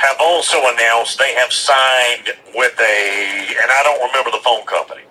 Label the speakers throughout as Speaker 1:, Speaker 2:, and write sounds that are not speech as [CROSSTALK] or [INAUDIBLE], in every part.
Speaker 1: have also announced they have signed with a, and I don't remember the phone company.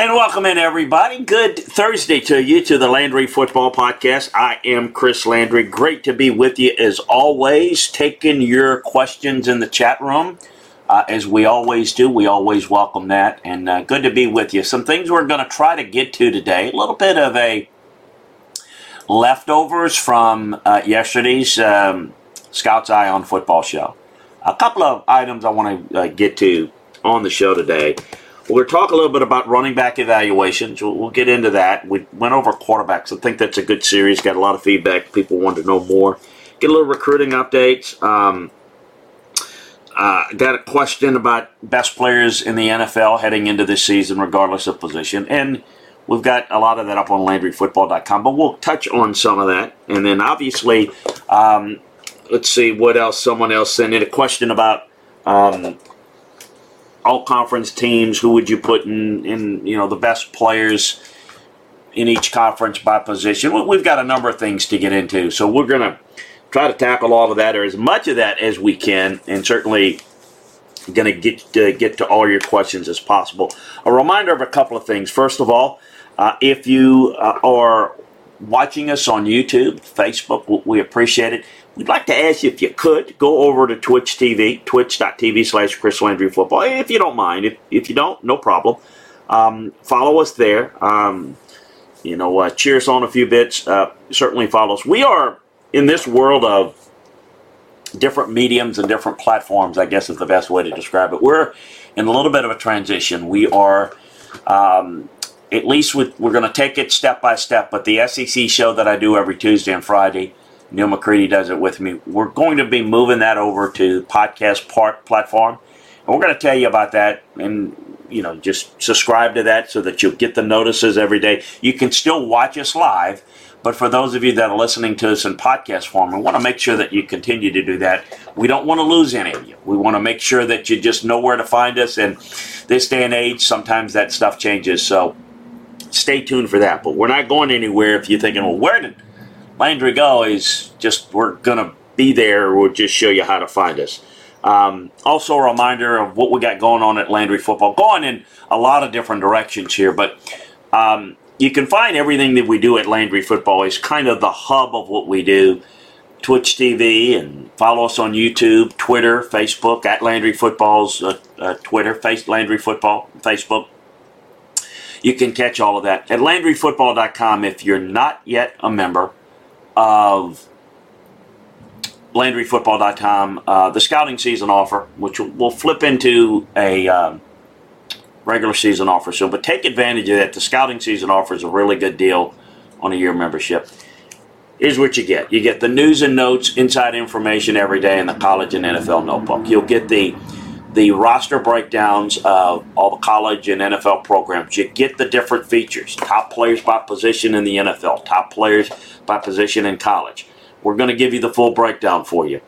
Speaker 2: And welcome in, everybody. Good Thursday to you to the Landry Football Podcast. I am Chris Landry. Great to be with you as always, taking your questions in the chat room. Uh, as we always do, we always welcome that. And uh, good to be with you. Some things we're going to try to get to today. A little bit of a leftovers from uh, yesterday's um, Scout's Eye on Football show. A couple of items I want to uh, get to on the show today. We're talk a little bit about running back evaluations. We'll, we'll, get into that. We went over quarterbacks. I think that's a good series. Got a lot of feedback. People want to know more. Get a little recruiting updates. Um, uh, got a question about best players in the NFL heading into this season, regardless of position. And we've got a lot of that up on LandryFootball.com, but we'll touch on some of that. And then obviously, um, let's see what else. Someone else sent in a question about um, all conference teams, who would you put in, in you know the best players in each conference by position? We've got a number of things to get into, so we're gonna try to tackle all of that or as much of that as we can, and certainly going to get to get to all your questions as possible. A reminder of a couple of things. First of all, uh, if you uh, are watching us on YouTube, Facebook, we appreciate it. We'd like to ask you if you could go over to Twitch TV, twitch.tv slash Chris Landry Football, if you don't mind. If, if you don't, no problem. Um, follow us there. Um, you know, uh, cheer us on a few bits. Uh, certainly follow us. We are in this world of different mediums and different platforms, I guess is the best way to describe it. We're in a little bit of a transition. We are, um, at least with, we're going to take it step by step, but the SEC show that I do every Tuesday and Friday Neil McCready does it with me. We're going to be moving that over to podcast part platform. And we're going to tell you about that and you know just subscribe to that so that you'll get the notices every day. You can still watch us live, but for those of you that are listening to us in podcast form, we want to make sure that you continue to do that. We don't want to lose any of you. We want to make sure that you just know where to find us. And this day and age, sometimes that stuff changes. So stay tuned for that. But we're not going anywhere if you're thinking, well, where did Landry go? Is just we're going to be there. We'll just show you how to find us. Um, also, a reminder of what we got going on at Landry Football, going in a lot of different directions here. But um, you can find everything that we do at Landry Football is kind of the hub of what we do. Twitch TV and follow us on YouTube, Twitter, Facebook at Landry Football's uh, uh, Twitter, face Landry Football, Facebook. You can catch all of that at LandryFootball.com if you're not yet a member of LandryFootball.com. Uh, the scouting season offer, which will flip into a um, regular season offer soon. But take advantage of that. The scouting season offer is a really good deal on a year membership. Here's what you get you get the news and notes, inside information every day in the college and NFL notebook. You'll get the the roster breakdowns of all the college and NFL programs. You get the different features top players by position in the NFL, top players by position in college. We're going to give you the full breakdown for you.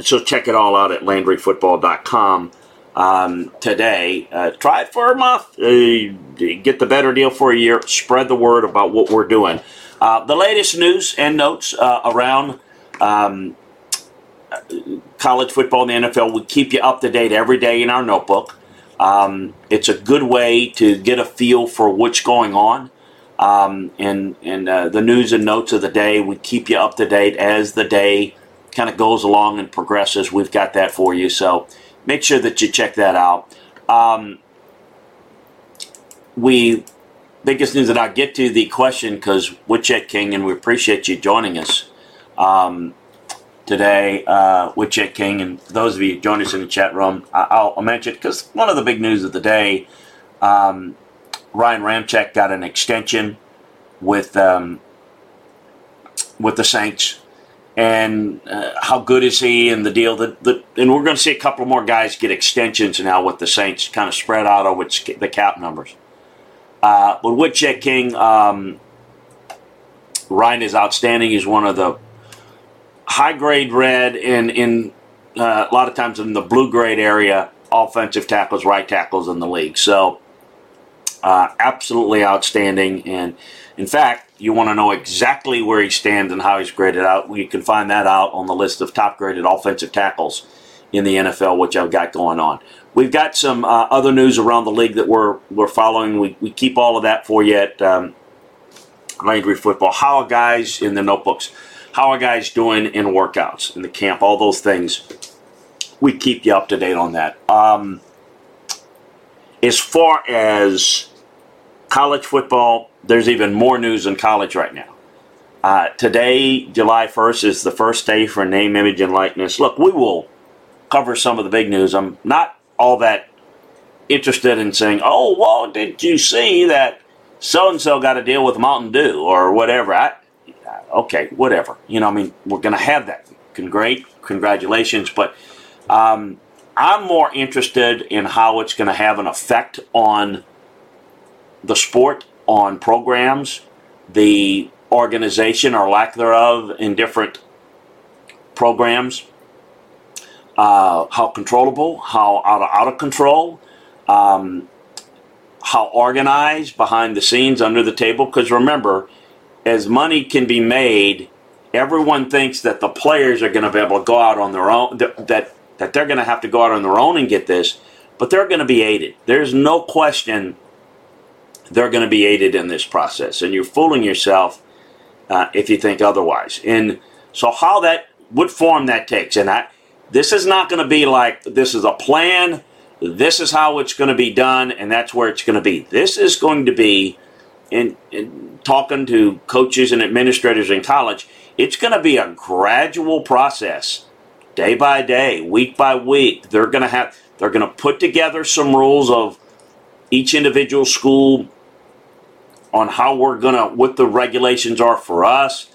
Speaker 2: So check it all out at LandryFootball.com um, today. Uh, try it for a month. Uh, get the better deal for a year. Spread the word about what we're doing. Uh, the latest news and notes uh, around um, college football and the NFL. We keep you up to date every day in our notebook. Um, it's a good way to get a feel for what's going on. Um, and and uh, the news and notes of the day, we keep you up to date as the day kind of goes along and progresses. We've got that for you. So make sure that you check that out. Um, we biggest news that I get to the question because Woodcheck King, and we appreciate you joining us um, today, uh, Woodcheck King, and those of you joining us in the chat room. I- will mention it because one of the big news of the day, um, Ryan Ramczyk got an extension with um, with the Saints and uh, how good is he and the deal that, that and we're going to see a couple more guys get extensions now with the Saints kind of spread out over the cap numbers. Uh, but Woodcheck King, um, Ryan is outstanding. He's one of the high grade red and in uh, a lot of times in the blue grade area offensive tackles, right tackles in the league. So uh, absolutely outstanding and in fact, you want to know exactly where he stands and how he's graded out. You can find that out on the list of top graded offensive tackles in the NFL, which I've got going on. We've got some uh, other news around the league that we're we're following. We, we keep all of that for you at um, Landry Football. How guys in the notebooks? How are guys doing in workouts in the camp? All those things. We keep you up to date on that. Um, as far as college football, there's even more news in college right now. Uh, today, July 1st, is the first day for name, image, and likeness. Look, we will cover some of the big news. I'm not all that interested in saying, oh, well, did you see that so and so got a deal with Mountain Dew or whatever? I, okay, whatever. You know, I mean, we're going to have that. Great, congratulations. But um, I'm more interested in how it's going to have an effect on the sport on programs, the organization or lack thereof in different programs, uh, how controllable, how out of, out of control, um, how organized behind the scenes, under the table. Because remember, as money can be made, everyone thinks that the players are going to be able to go out on their own, that, that, they're going to have to go out on their own and get this, but they're going to be aided. There's no question they're going to be aided in this process. And you're fooling yourself uh, if you think otherwise. And so, how that, what form that takes, and I, this is not going to be like this is a plan, this is how it's going to be done, and that's where it's going to be. This is going to be, in, in talking to coaches and administrators in college, it's going to be a gradual process, day by day, week by week. They're going to have, they're going to put together some rules of each individual school on how we're going to, what the regulations are for us,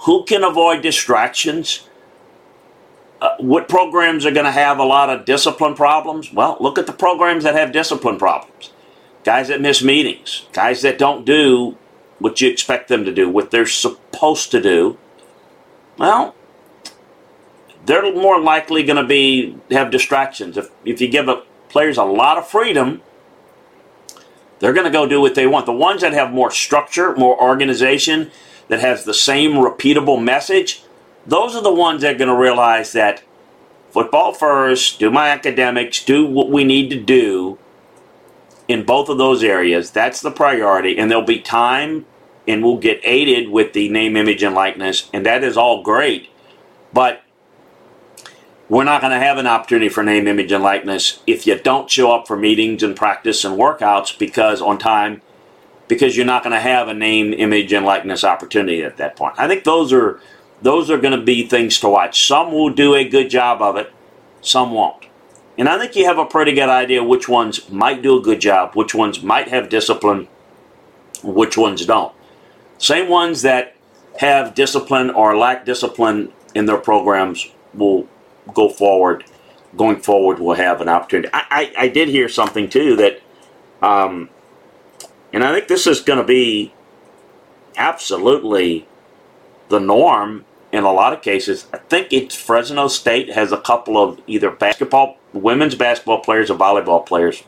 Speaker 2: who can avoid distractions, uh, what programs are going to have a lot of discipline problems? Well, look at the programs that have discipline problems. Guys that miss meetings, guys that don't do what you expect them to do, what they're supposed to do. Well, they're more likely going to be have distractions. If if you give a, players a lot of freedom, they're going to go do what they want. The ones that have more structure, more organization, that has the same repeatable message, those are the ones that are going to realize that football first, do my academics, do what we need to do in both of those areas. That's the priority, and there'll be time, and we'll get aided with the name, image, and likeness, and that is all great. But we're not going to have an opportunity for name, image, and likeness if you don't show up for meetings and practice and workouts because on time, because you're not going to have a name, image, and likeness opportunity at that point. I think those are those are going to be things to watch. Some will do a good job of it, some won't. And I think you have a pretty good idea which ones might do a good job, which ones might have discipline, which ones don't. Same ones that have discipline or lack discipline in their programs will go forward, going forward, will have an opportunity. I, I, I did hear something too that, um, and I think this is going to be absolutely the norm in a lot of cases. I think it's Fresno State has a couple of either basketball, women's basketball players or volleyball players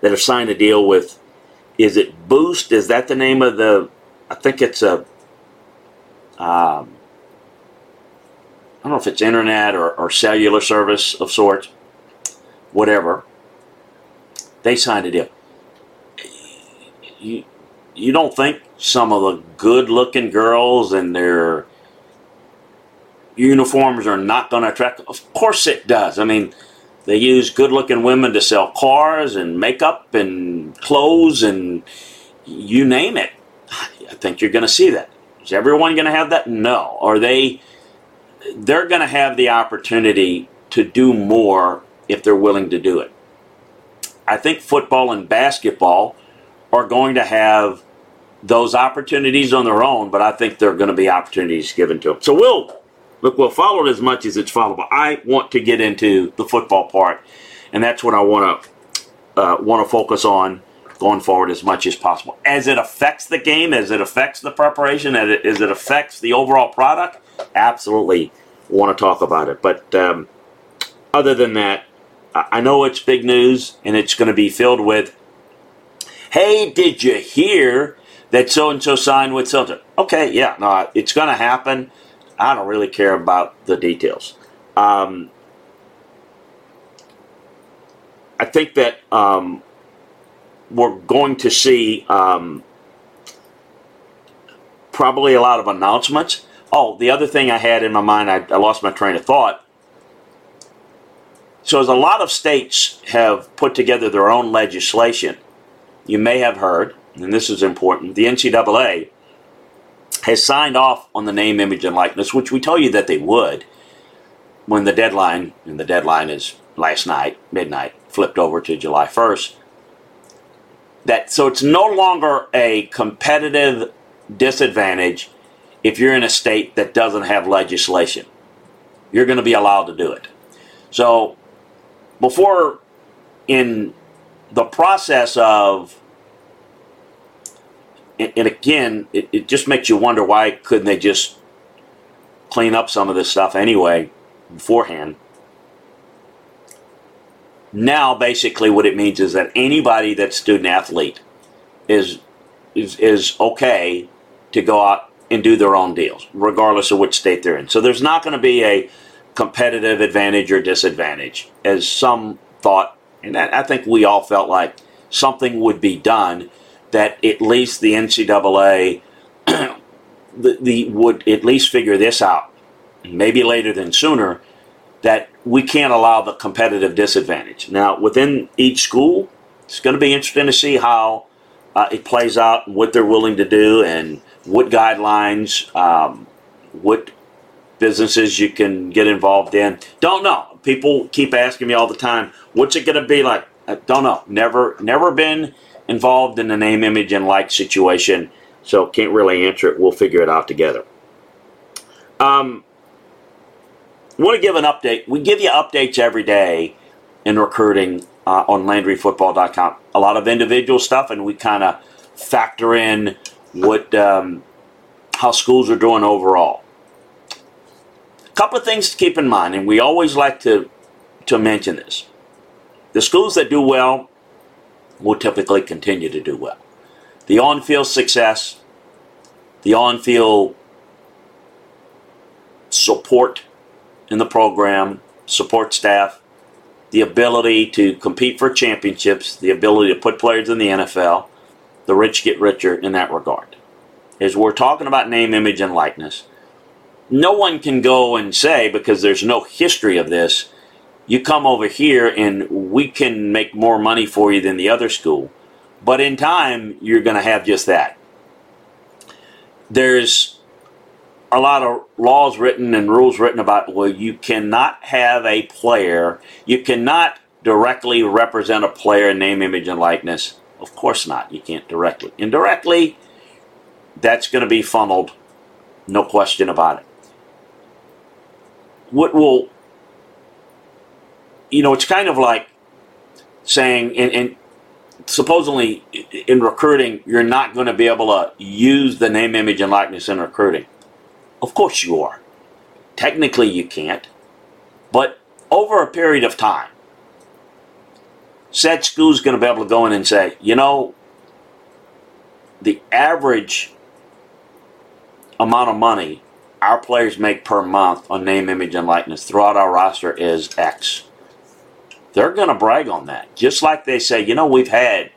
Speaker 2: that have signed a deal with. Is it Boost? Is that the name of the? I think it's a. Um, I don't know if it's internet or, or cellular service of sorts, whatever. They signed a deal. You, you don't think some of the good looking girls and their uniforms are not going to attract? Of course it does. I mean, they use good looking women to sell cars and makeup and clothes and you name it. I think you're going to see that. Is everyone going to have that? No. Are they they're going to have the opportunity to do more if they're willing to do it. I think football and basketball are going to have those opportunities on their own, but I think there are going to be opportunities given to them. So we'll look, we'll follow it as much as it's followable. I want to get into the football part, and that's what I want to uh, want to focus on going forward as much as possible. As it affects the game, as it affects the preparation, as it, as it affects the overall product, absolutely want to talk about it. But um, other than that, I know it's big news and it's going to be filled with, hey, did you hear that so and so signed with Celtic? Okay, yeah, no, it's going to happen. I don't really care about the details. Um, I think that um, we're going to see um, probably a lot of announcements Oh, the other thing I had in my mind, I, I lost my train of thought. So, as a lot of states have put together their own legislation, you may have heard, and this is important, the NCAA has signed off on the name, image, and likeness, which we told you that they would when the deadline, and the deadline is last night, midnight, flipped over to July 1st. That so it's no longer a competitive disadvantage if you're in a state that doesn't have legislation. You're going to be allowed to do it. So, before in the process of, and again, it, it just makes you wonder why couldn't they just clean up some of this stuff anyway beforehand. Now, basically, what it means is that anybody that's student athlete is is is okay to go out and do their own deals, regardless of which state they're in. So there's not going to be a competitive advantage or disadvantage, as some thought, and I think we all felt like something would be done that at least the NCAA [CLEARS THROAT] the, the would at least figure this out, maybe later than sooner, that we can't allow the competitive disadvantage. Now, within each school, it's going to be interesting to see how uh, it plays out, what they're willing to do, and what guidelines, um, what businesses you can get involved in. Don't know. People keep asking me all the time, what's it going to be like? I don't know. Never, never been involved in the name, image, and like situation, so can't really answer it. We'll figure it out together. Um, want to give an update. We give you updates every day in recruiting uh, on LandryFootball.com. A lot of individual stuff, and we kind of factor in what um, how schools are doing overall. A couple of things to keep in mind, and we always like to to mention this. The schools that do well will typically continue to do well. The on-field success, the on-field support in the program, support staff, the ability to compete for championships, the ability to put players in the NFL, the rich get richer in that regard. As we're talking about name, image, and likeness, no one can go and say, because there's no history of this, you come over here and we can make more money for you than the other school. But in time, you're going to have just that. There's a lot of laws written and rules written about well you cannot have a player you cannot directly represent a player in name image and likeness. Of course not. You can't directly. Indirectly that's going to be funneled. No question about it. What will you know it's kind of like saying and, and supposedly in recruiting you're not going to be able to use the name image and likeness in recruiting of course you are. Technically you can't. But over a period of time, said school's going to be able to go in and say, you know, the average amount of money our players make per month on name, image, and likeness throughout our roster is X. They're going to brag on that. Just like they say, you know, we've had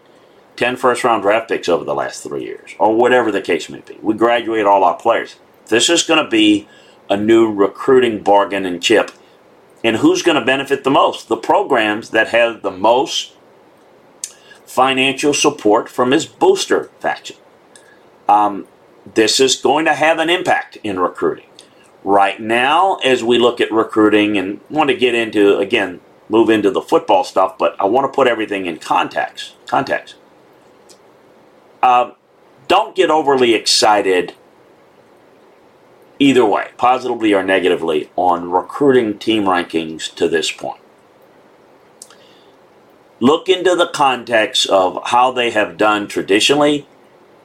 Speaker 2: 10 first round draft picks over the last three years, or whatever the case may be. We graduate all our players. This is going to be a new recruiting bargain and chip. And who's going to benefit the most? The programs that have the most financial support from his booster faction. Um, this is going to have an impact in recruiting. Right now, as we look at recruiting and want to get into, again, move into the football stuff, but I want to put everything in context. Context. Uh, don't get overly excited either way, positively or negatively, on recruiting team rankings to this point. Look into the context of how they have done traditionally,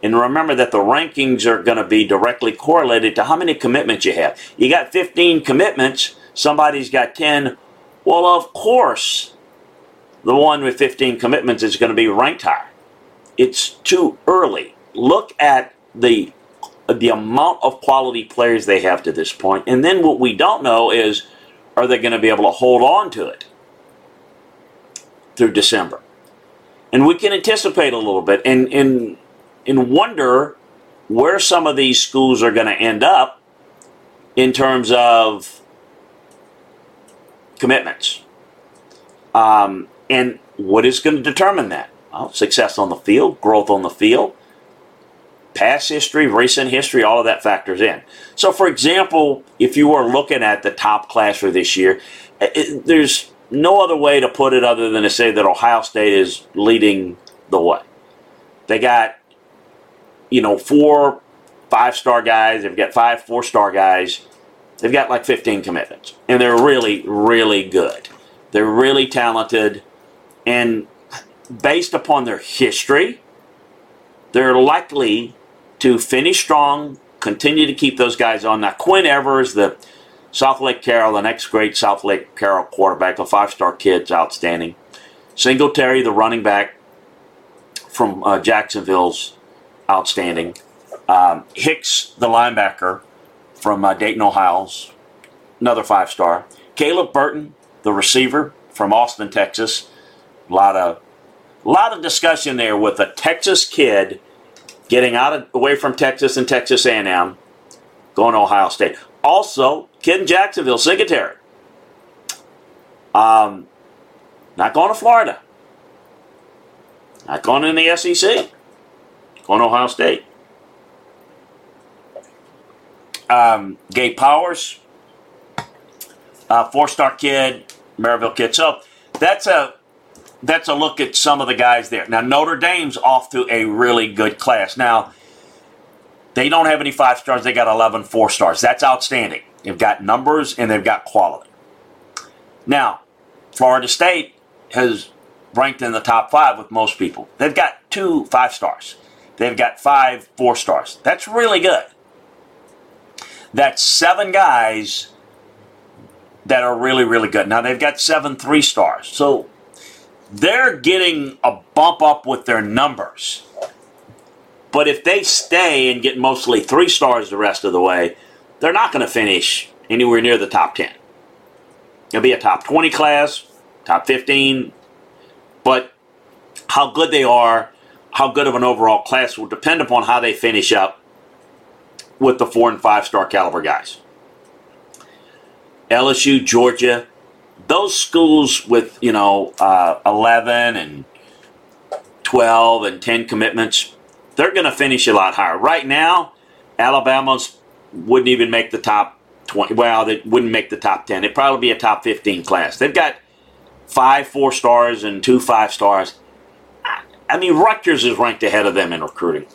Speaker 2: and remember that the rankings are going to be directly correlated to how many commitments you have. You got 15 commitments, somebody's got 10. Well, of course, the one with 15 commitments is going to be ranked higher. It's too early. Look at the the amount of quality players they have to this point. And then what we don't know is are they going to be able to hold on to it through December? And we can anticipate a little bit and, and, and wonder where some of these schools are going to end up in terms of commitments. Um, and what is going to determine that? Well, success on the field, growth on the field, past history, recent history, all of that factors in. So, for example, if you were looking at the top class for this year, it, there's no other way to put it other than to say that Ohio State is leading the way. They got, you know, four five star guys, they've got five four star guys, they've got like 15 commitments. And they're really, really good. They're really talented. And based upon their history, they're likely to finish strong, continue to keep those guys on. Now, Quinn Ewers, the Southlake Carroll, the next great Southlake Carroll quarterback, a five star kid's outstanding. Singletary, the running back from uh, Jacksonville's outstanding. Um, Hicks, the linebacker from uh, Dayton, Ohio's another five star. Caleb Burton, the receiver from Austin, Texas. A lot of, lot of discussion there with a Texas kid getting out of, away from Texas and Texas A&M, going to Ohio State. Also, kid in Jacksonville, Singletary. Um, not going to Florida. Not going in the SEC. Going to Ohio State. Um, Gabe Powers, uh, four-star kid, Maryville kid. So that's a that's a look at some of the guys there. Now, Notre Dame's off to a really good class. Now, they don't have any five stars, they got 11 four stars. That's outstanding. They've got numbers and they've got quality. Now, Florida State has ranked in the top five with most people. They've got two five stars. They've got five four stars. That's really good. That's seven guys that are really, really good. Now they've got seven three stars. So they're getting a bump up with their numbers. But if they stay and get mostly three stars the rest of the way, they're not going to finish anywhere near the top 10. It'll be a top 20 class, top 15, but how good they are, how good of an overall class will depend upon how they finish up with the four and five star caliber guys. LSU, Georgia, those schools with, you know, uh, 11 and 12 and 10 commitments, they're going to finish a lot higher. Right now, Alabama's wouldn't even make the top 20. Well, they wouldn't make the top 10. It'd probably be a top 15 class. They've got five four stars and two five stars. I mean, Rutgers is ranked ahead of them in recruiting.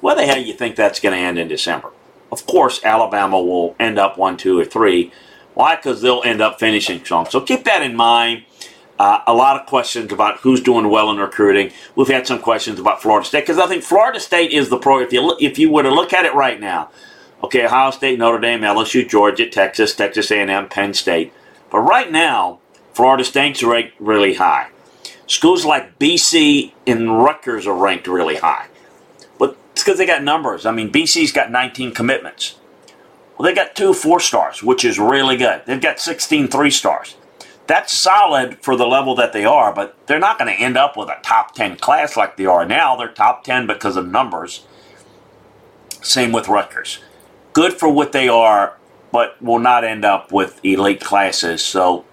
Speaker 2: Where the hell do you think that's going to end in December? Of course, Alabama will end up one, two, or three. Why? Because they'll end up finishing strong. So keep that in mind. Uh, a lot of questions about who's doing well in recruiting. We've had some questions about Florida State because I think Florida State is the pro. If you look, if you were to look at it right now, okay, Ohio State, Notre Dame, LSU, Georgia, Texas, Texas A&M, Penn State. But right now, Florida State's ranked really high. Schools like BC and Rutgers are ranked really high. But it's because they got numbers. I mean, BC's got 19 commitments. Well, they got two four stars, which is really good. They've got 16 three stars. That's solid for the level that they are, but they're not going to end up with a top 10 class like they are now. They're top 10 because of numbers. Same with Rutgers. Good for what they are, but will not end up with elite classes. So,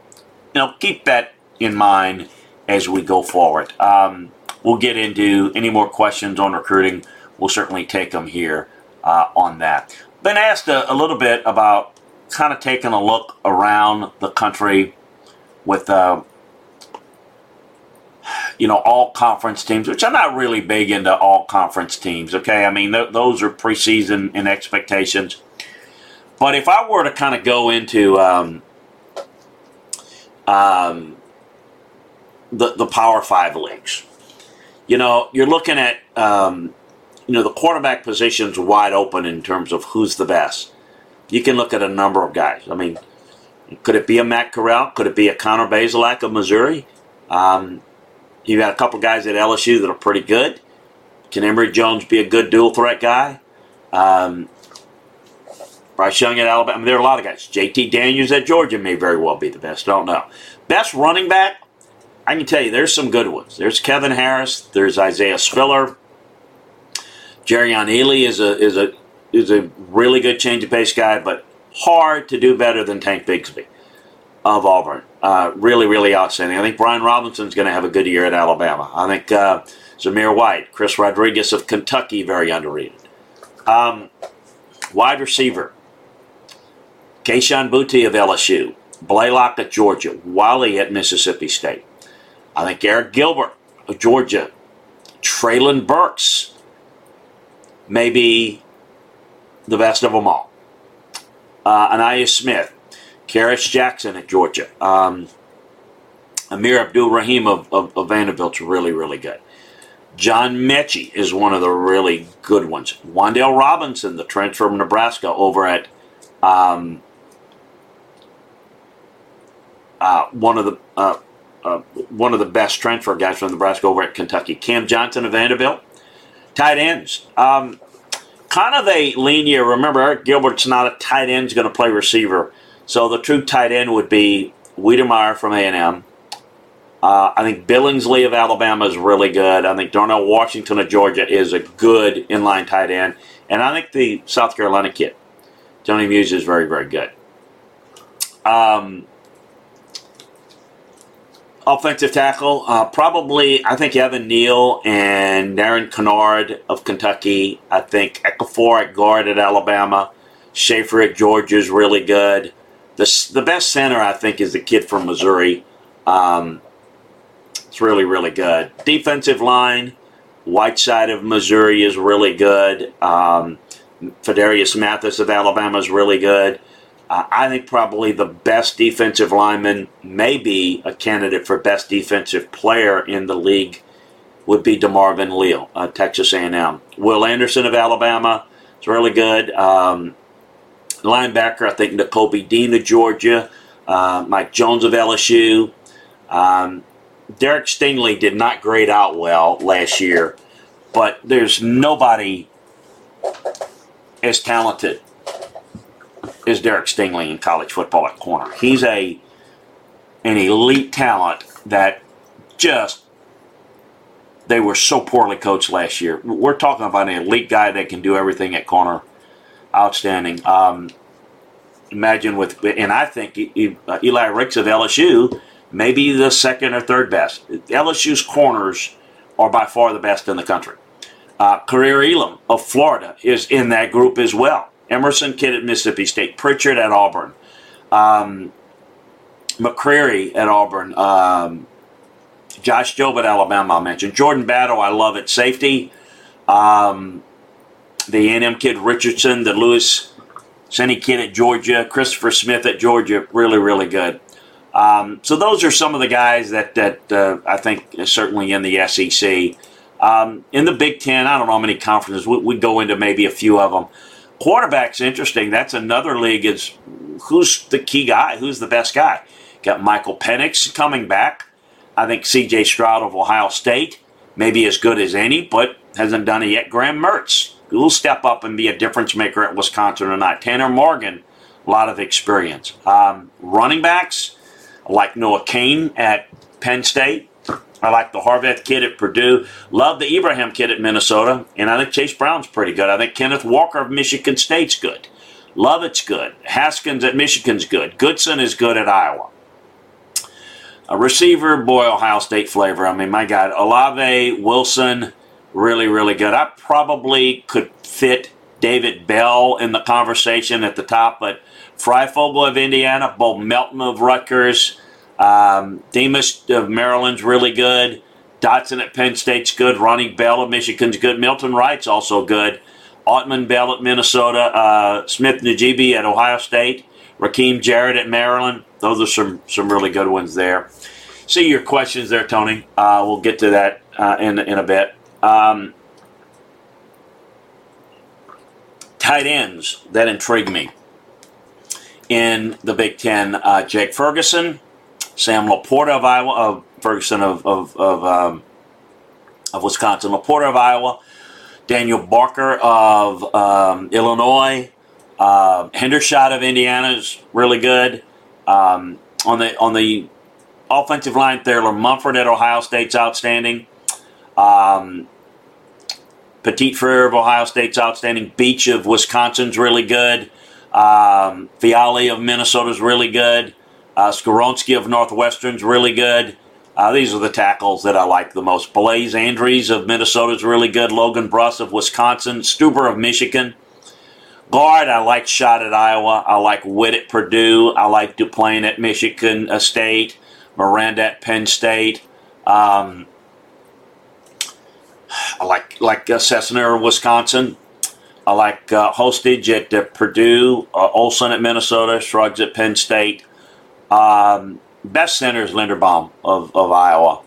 Speaker 2: you know, keep that in mind as we go forward. Um, we'll get into any more questions on recruiting. We'll certainly take them here uh, on that. Been asked a, a, little bit about kind of taking a look around the country with, uh, you know, all conference teams, which I'm not really big into all conference teams. Okay, I mean th- those are preseason and expectations. But if I were to kind of go into um, um, the the Power Five leagues. You know, you're looking at um, you know the quarterback positions wide open in terms of who's the best. You can look at a number of guys. I mean, could it be a Matt Corral? Could it be a Connor Bazelak of Missouri? Um, you got a couple guys at LSU that are pretty good. Can Emory Jones be a good dual threat guy? Um, Bryce Young at Alabama. I mean, there are a lot of guys. JT Daniels at Georgia may very well be the best. Don't know. Best running back, I can tell you, there's some good ones. There's Kevin Harris. There's Isaiah Spiller. Jerrion Ealy is a is a is a really good change of pace guy, but hard to do better than Tank Bigsby of Auburn. Uh, really, really outstanding. I think Brian Robinson's going to have a good year at Alabama. I think uh, Zamir White, Chris Rodriguez of Kentucky, very underrated. Um, wide receiver, Kayshon Boutte of LSU, Blaylock at Georgia, Walley at Mississippi State. I think Arik Gilbert of Georgia, Treylon Burks may be the best of them all. Uh, Ainias Smith, Kearis Jackson at Georgia, um, Amir Abdul Rahim of, of, of Vanderbilt's really, really good. John Metchie is one of the really good ones. Wan'Dale Robinson, the transfer from Nebraska, over at um, uh, one of the uh, uh, one of the best transfer guys from Nebraska over at Kentucky. Cam Johnson of Vanderbilt. Tight ends. Um, kind of a linear. Remember, Arik Gilbert's not a tight end; he's going to play receiver. So the true tight end would be Wydermyer from A&M. Uh, I think Billingsley of Alabama is really good. I think Darnell Washington of Georgia is a good inline tight end. And I think the South Carolina kid, Tony Muse, is very, very good. Um, offensive tackle, uh, probably I think Evan Neal and Darian Kinnard of Kentucky. I think Ejiofor at guard at Alabama. Shaffer at Georgia is really good. The, the best center, I think, is the kid from Missouri. Um, it's really, really good. Defensive line, Whiteside of Missouri is really good. Um, Mathis of Alabama is really good. Uh, I think probably the best defensive lineman, maybe a candidate for best defensive player in the league, would be DeMarvin Leal, uh, Texas A&M. Will Anderson of Alabama is really good. Um, linebacker, I think Nakobe Dean of Georgia, uh, Mike Jones of LSU. Um, Derek Stingley did not grade out well last year, but there's nobody as talented as Derek Stingley in college football at corner. He's a an elite talent that just they were so poorly coached last year. We're talking about an elite guy that can do everything at corner. Outstanding. Um, imagine with, and I think uh, Eli Ricks of LSU may be the second or third best. LSU's corners are by far the best in the country. Uh, Kaiir Elam of Florida is in that group as well. Emerson Kidd at Mississippi State, Pritchard at Auburn, um, McCreary at Auburn, um, Josh Jobe at Alabama, I mentioned. Jordan Battle, I love at safety. Um, the A&M kid Richardson, the Lewis Cine kid at Georgia, Christopher Smith at Georgia, really, really good. Um, so those are some of the guys that that uh, I think certainly in the SEC. Um, in the Big Ten, I don't know how many conferences we, we go into, maybe a few of them. Quarterback's interesting. That's another league. Is who's the key guy? Who's the best guy? Got Michael Penix coming back. I think C.J. Stroud of Ohio State maybe as good as any, but hasn't done it yet. Graham Mertz who will step up and be a difference maker at Wisconsin or not. Tanner Morgan, a lot of experience. Um, running backs, like Noah Cain at Penn State. I like the Harveth kid at Purdue. Love the Ibrahim kid at Minnesota. And I think Chase Brown's pretty good. I think Kenneth Walker of Michigan State's good. Lovett's good. Haskins at Michigan's good. Goodson is good at Iowa. A receiver, boy, Ohio State flavor. I mean, my God, Olave, Wilson, really, really good. I probably could fit David Bell in the conversation at the top, but Fryfogle of Indiana, Bo Melton of Rutgers, um, Demus of Maryland's really good. Dotson at Penn State's good. Ronnie Bell of Michigan's good. Milton Wright's also good. Autman Bell at Minnesota. Uh, Smith Njigba at Ohio State. Rakim Jarrett at Maryland. Those are some, some really good ones there. See your questions there, Tony. Uh, we'll get to that uh, in, in a bit. Um, tight ends that intrigue me in the Big Ten. Uh, Jake Ferguson, Sam LaPorta of Iowa, of Ferguson of of of, um, of Wisconsin, LaPorta of Iowa, Daniel Barker of um, Illinois, uh, Hendershot of Indiana is really good. Um, on the on the offensive line, Thayer Munford at Ohio State's outstanding. Um, Petit Frere of Ohio State's outstanding. Beach of Wisconsin's really good. Um, Fiali of Minnesota's really good. Uh, Skoronski of Northwestern's really good. Uh, these are the tackles that I like the most. Blaise Andries of Minnesota's really good. Logan Bruss of Wisconsin. Stueber of Michigan. Guard, I like Shot at Iowa. I like Witt at Purdue. I like Duplain at Michigan State. Miranda at Penn State. Um, I like like uh, of Wisconsin. I like uh, Hostage at uh, Purdue, uh, Olson at Minnesota, Shrugs at Penn State. Um, best center is Linderbaum of, of Iowa,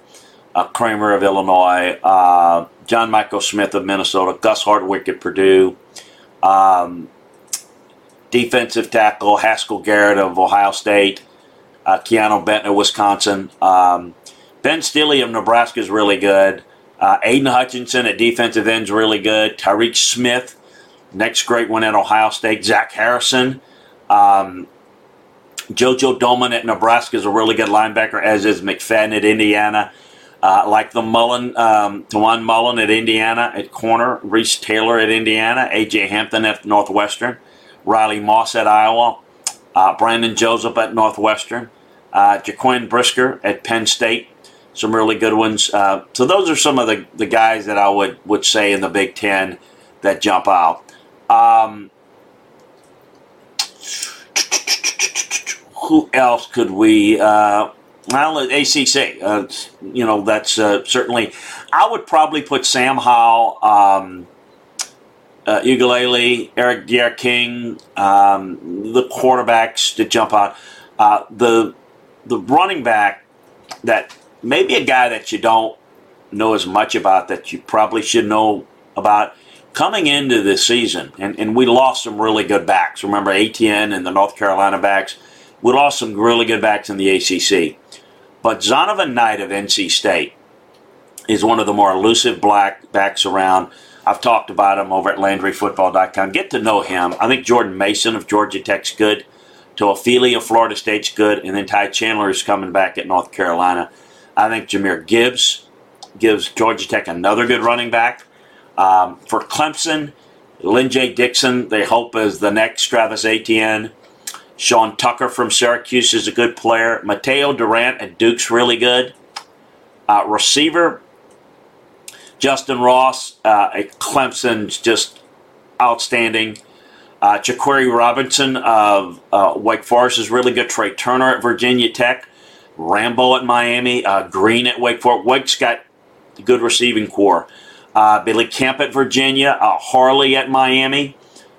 Speaker 2: uh, Kramer of Illinois, uh, John Michael Smith of Minnesota, Gus Hartwig at Purdue. Um, defensive tackle Haskell Garrett of Ohio State, uh, Keanu Benton of Wisconsin. Um, ben Stille of Nebraska is really good. Uh, Aidan Hutchinson at defensive end is really good. Tyreke Smith Next great one at Ohio State, Zach Harrison. Um, JoJo Domann at Nebraska is a really good linebacker, as is McFadden at Indiana. Uh, like the Mullen, um, Tiawan Mullen at Indiana at corner, Reese Taylor at Indiana, A.J. Hampton at Northwestern, Riley Moss at Iowa, uh, Brandon Joseph at Northwestern, uh, Jaquan Brisker at Penn State. Some really good ones. Uh, so those are some of the, the guys that I would, would say in the Big Ten that jump out. Um, who else could we? Uh, well, ACC. Uh, you know, that's uh, certainly. I would probably put Sam Howell, um, uh, Uiagalelei, Eric Dier King, um, the quarterbacks to jump out. Uh, the the running back that maybe a guy that you don't know as much about that you probably should know about coming into the season, and, and we lost some really good backs. Remember ATN and the North Carolina backs? We lost some really good backs in the ACC. But Zonovan Knight of NC State is one of the more elusive black backs around. I've talked about him over at LandryFootball.com. Get to know him. I think Jordan Mason of Georgia Tech's good. Toafili of Florida State's good. And then Ty Chandler is coming back at North Carolina. I think Jahmyr Gibbs gives Georgia Tech another good running back. Um, for Clemson, Lyn-J Dixon, they hope, is the next Travis Etienne. Sean Tucker from Syracuse is a good player. Mataeo Durant at Duke's really good. Uh, receiver, Justin Ross uh, at Clemson's just outstanding. Uh, Jaquarii Roberson of uh, Wake Forest is really good. Trey Turner at Virginia Tech. Rambo at Miami. Uh, Green at Wake Forest. Wake's got a good receiving corps. Uh, Billy Kemp at Virginia. Uh, Harley at Miami.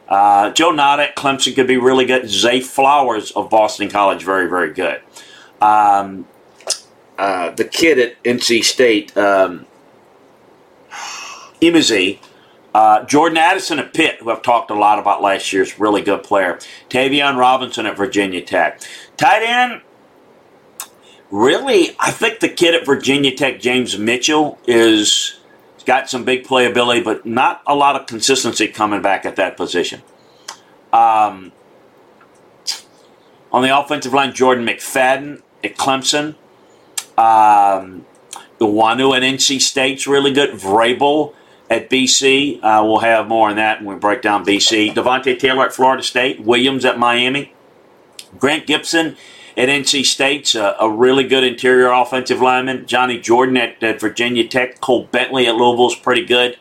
Speaker 2: Uh, Joe Ngata at Clemson could be really good. Zay Flowers of Boston College, very, very good. Um, uh, the kid at NC State, um, Emezie, uh, Jordan Addison at Pitt, who I've talked a lot about last year's really good player. Tayvion Robinson at Virginia Tech. Tight end, really, I think the kid at Virginia Tech, James Mitchell, is got some big playability, but not a lot of consistency coming back at that position. Um, on the offensive line, Jordan McFadden at Clemson. Um, at NC State's really good. Vrabel at BC. Uh, we'll have more on that when we break down BC. Devontae Taylor at Florida State. Williams at Miami. Grant Gibson at NC State's a, a really good interior offensive lineman. Johnny Jordan at, at Virginia Tech. Cole Bentley at Louisville's pretty good.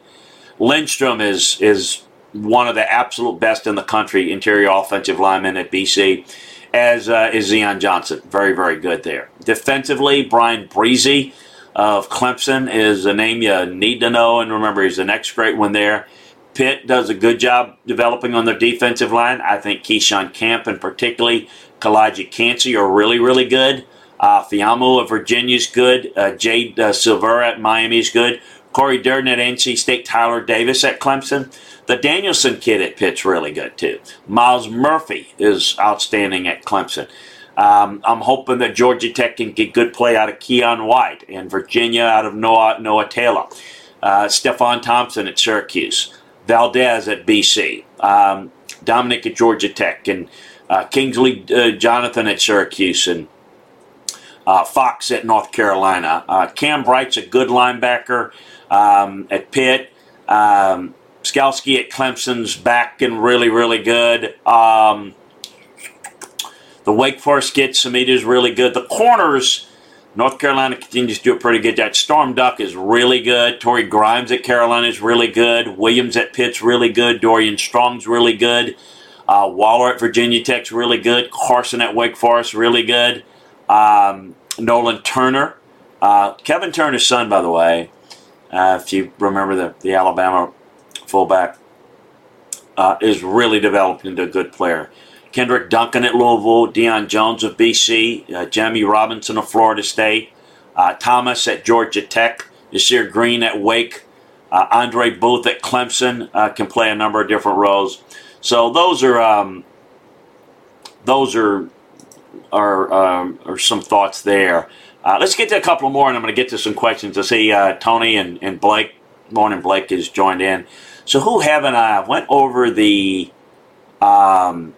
Speaker 2: Lindstrom is is one of the absolute best in the country interior offensive linemen at BC. As uh, is Zion Johnson, very very good there. Defensively, Bryan Bresee of Clemson is a name you need to know, and remember he's the next great one there. Pitt does a good job developing on their defensive line. I think Keyshon Camp and particularly Calijah Kancey are really, really good. Uh, Faamu of Virginia is good. Uh, Jade uh, Silvera at Miami is good. Corey Durden at NC State. Tyler Davis at Clemson. The Danielson kid at Pitt's really good too. Myles Murphy is outstanding at Clemson. Um, I'm hoping that Georgia Tech can get good play out of Keion White and Virginia out of Noah, Noah Taylor. Uh, Stefon Thompson at Syracuse. Valdez at BC. Um, Dominic at Georgia Tech. And uh, Kingsley uh, Jonathan at Syracuse. And uh, Fox at North Carolina. Uh, Cam Bright's a good linebacker um, at Pitt. Um, Skalski at Clemson's back and really, really good. Um, the Wake Forest Samita, is really good. The corners, North Carolina continues to do a pretty good job. Storm Duck is really good. Torrey Grimes at Carolina is really good. Williams at Pitt's really good. Dorian Strong's really good. Uh, Waller at Virginia Tech's really good. Carson at Wake Forest really good. Um, Nolan Turner, uh, Kevin Turner's son, by the way, uh, if you remember the, the Alabama fullback, uh, is really developing into a good player. Kendrick Duncan at Louisville, Deion Jones of BC, uh, Jamie Robinson of Florida State, uh, Thomas at Georgia Tech, Yasir Green at Wake, uh, Andre Booth at Clemson uh, can play a number of different roles. So those are um, those are are, um, are some thoughts there. Uh, let's get to a couple more, and I'm going to get to some questions. I see uh, Tony and, and Blake. Morning, Blake is joined in. So who haven't I went over the um,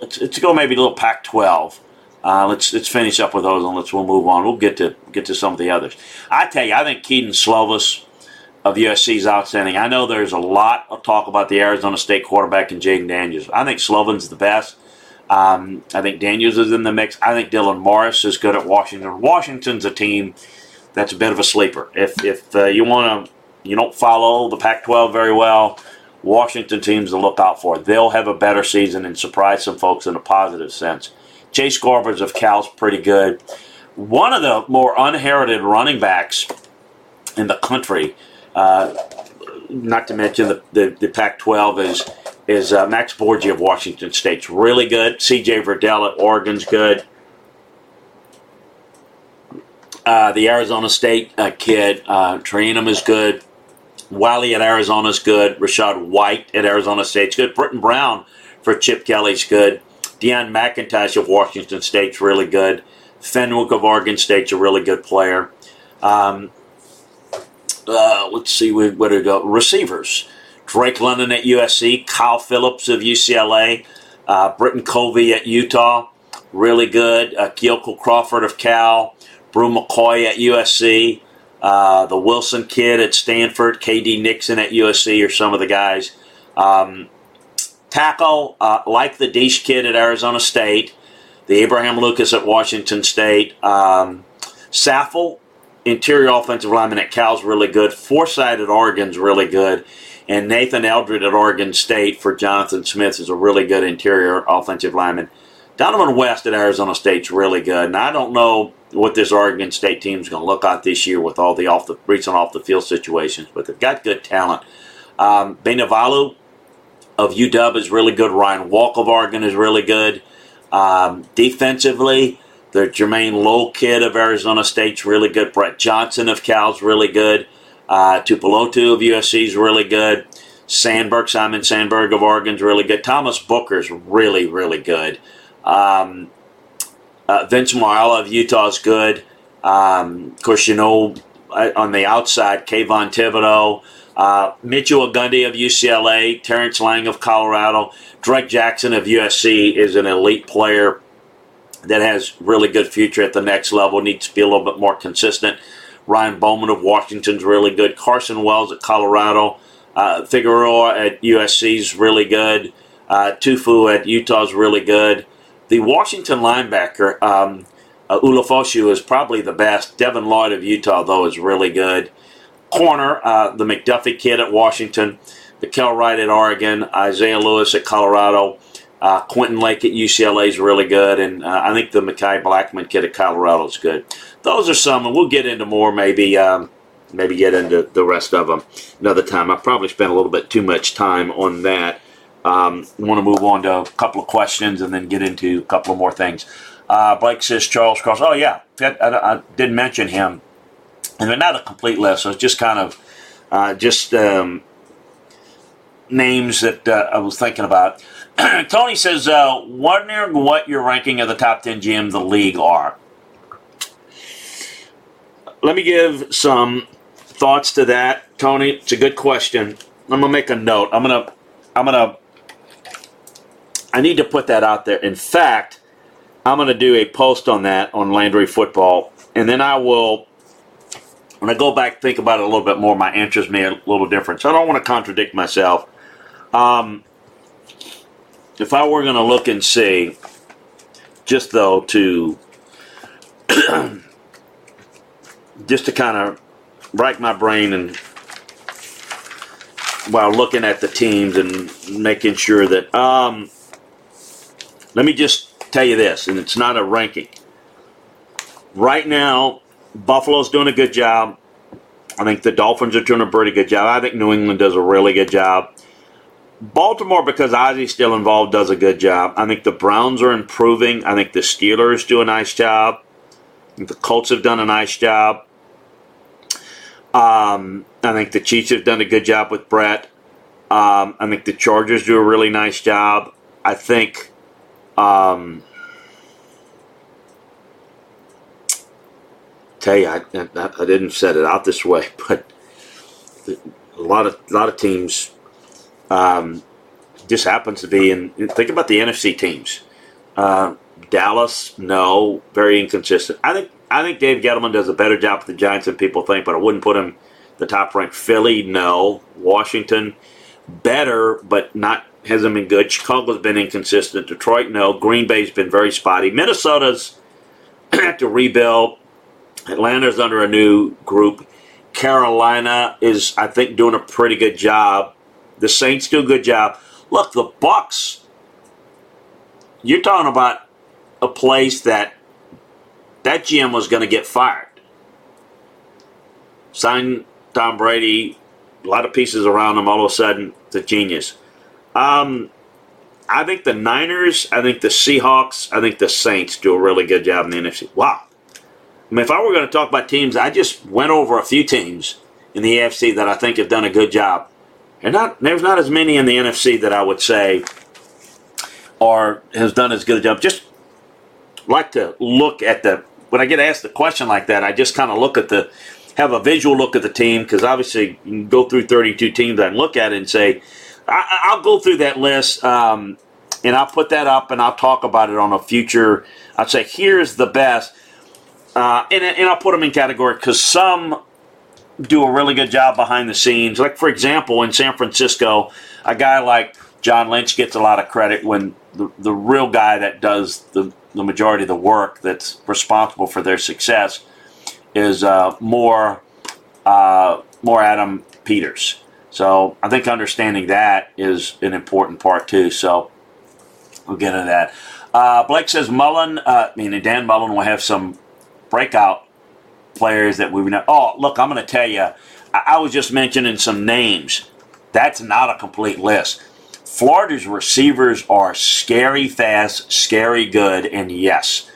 Speaker 2: let's, let's go maybe a little Pac-12. Uh, let's let's finish up with those and let's we'll move on. We'll get to get to some of the others. I tell you, I think Kedon Slovis of USC is outstanding. I know there's a lot of talk about the Arizona State quarterback and Jayden Daniels. I think Slovin's the best. Um, I think Daniels is in the mix. I think Dylan Morris is good at Washington. Washington's a team that's a bit of a sleeper. If if uh, you want to, you don't follow the Pac-12 very well. Washington teams to look out for. They'll have a better season and surprise some folks in a positive sense. Chase Garbers of Cal's pretty good. One of the more unheralded running backs in the country, uh, not to mention the, the, the Pac-12 is is uh, Max Borghi of Washington State's really good. C.J. Verdell at Oregon's good. Uh, the Arizona State uh, kid, uh, Trayanum is good. Wiley at Arizona is good. Rachaad White at Arizona State's good. Brittain Brown for Chip Kelly's good. Deion McIntosh of Washington State's really good. Fenwick of Oregon State's a really good player. Um, uh, let's see, we, where to go? Receivers. Drake London at USC. Kyle Phillips of UCLA. Uh, Britain Covey at Utah. Really good. Uh, Kekoa Crawford of Cal. Bru McCoy at USC. Uh, the Wilson kid at Stanford. KD Nixon at USC are some of the guys. Um, tackle, uh, like the Deesh kid at Arizona State. The Abraham Lucas at Washington State. Um, Saffold interior offensive lineman at Cal's really good. Forsythe at Oregon's really good. And Nathan Eldridge at Oregon State for Jonathan Smith is a really good interior offensive lineman. Dohnovan West at Arizona State's really good. And I don't know what this Oregon State team is going to look like this year with all the off the recent off the field situations, but they've got good talent. Um, Bainivalu of UW is really good. Ryan Walk of Oregon is really good. Um, defensively, the Jermayne Lole kid of Arizona State's really good. Brett Johnson of Cal's really good. Uh, Tuipulotu of USC is really good. Sandberg, Simon Sandberg of Oregon's really good. Thomas Booker's really, really good. Um, uh, Vince Marella of Utah's good. Um, of course, you know, on the outside, Kayvon Thibodeaux, uh, Mitchell Agude of UCLA, Terrence Lang of Colorado, Drake Jackson of USC is an elite player that has really good future at the next level. Needs to be a little bit more consistent. Ryan Bowman of Washington's really good. Carson Wells at Colorado. Uh, Figueroa at USC is really good. Uh, Tufu at Utah is really good. The Washington linebacker, um, uh, Ulofoshio, is probably the best. Devin Lloyd of Utah, though, is really good. Corner, uh, the McDuffie kid at Washington. The Kel Wright at Oregon. Isaiah Lewis at Colorado. Uh, Quentin Lake at UCLA is really good, and uh, I think the Mekhi Blackman kid at Colorado is good. Those are some, and we'll get into more maybe. Um, maybe get into the rest of them another time. I probably spent a little bit too much time on that. Um, want to move on to a couple of questions and then get into a couple of more things. Uh, Blake says Charles Cross. Oh yeah, I, I, I did mention him, and they're not a complete list. So it's just kind of uh, just um, names that uh, I was thinking about. [CLEARS THROAT] Tony says, uh, wondering what your ranking of the top 10 GMs the league are. Let me give some thoughts to that, Tony. It's a good question. I'm gonna make a note. I'm gonna, I'm gonna, I need to put that out there. In fact, I'm gonna do a post on that on Landry Football, and then I will, when I go back, think about it a little bit more. My answers may a little different, so I don't want to contradict myself. Um, if I were going to look and see, just though to [CLEARS THROAT] just to kind of rack my brain and while looking at the teams and making sure that um, let me just tell you this, and it's not a ranking. Right now, Buffalo's doing a good job. I think the Dolphins are doing a pretty good job. I think New England does a really good job. Baltimore, because Ozzie's still involved, does a good job. I think the Browns are improving. I think the Steelers do a nice job. the Colts have done a nice job. Um, I think the Chiefs have done a good job with Brett. Um, I think the Chargers do a really nice job. I think. Um, tell you, I, I, I didn't set it out this way, [LAUGHS] but a lot of a lot of teams um, just happens to be in. Think about the NFC teams. Uh, Dallas, no, very inconsistent. I think I think Dave Gettleman does a better job with the Giants than people think, but I wouldn't put him the top ranked. Philly, no. Washington, better, but not hasn't been good. Chicago's been inconsistent. Detroit, no. Green Bay's been very spotty. Minnesota's [CLEARS THROAT] had to rebuild. Atlanta's under a new group. Carolina is, I think, doing a pretty good job. The Saints do a good job. Look, the Bucs. You're talking about a place that that GM was going to get fired. Sign Tom Brady, a lot of pieces around him. All of a sudden, the genius. Um, I think the Niners, I think the Seahawks, I think the Saints do a really good job in the NFC. Wow. I mean, if I were going to talk about teams, I just went over a few teams in the AFC that I think have done a good job. And not there's not as many in the NFC that I would say are has done as good a job. Just like to look at the when I get asked a question like that, I just kind of look at the have a visual look at the team because obviously you can go through 32 teams and look at it and say I, will go through that list um, and I'll put that up and I'll talk about it on a future. I'd say here's the best, uh, and, and I'll put them in category because some do a really good job behind the scenes. Like for example, in San Francisco, a guy like John Lynch gets a lot of credit when the, the real guy that does the, the majority of the work that's responsible for their success is uh, more uh, more Adam Peters. So I think understanding that is an important part too. So we'll get into that. Uh, Blake says Mullen, uh, meaning Dan Mullen, will have some breakout players that we know. Oh, look, I'm going to tell you, I, I was just mentioning some names. That's not a complete list. Florida's receivers are scary fast, scary good, and yes,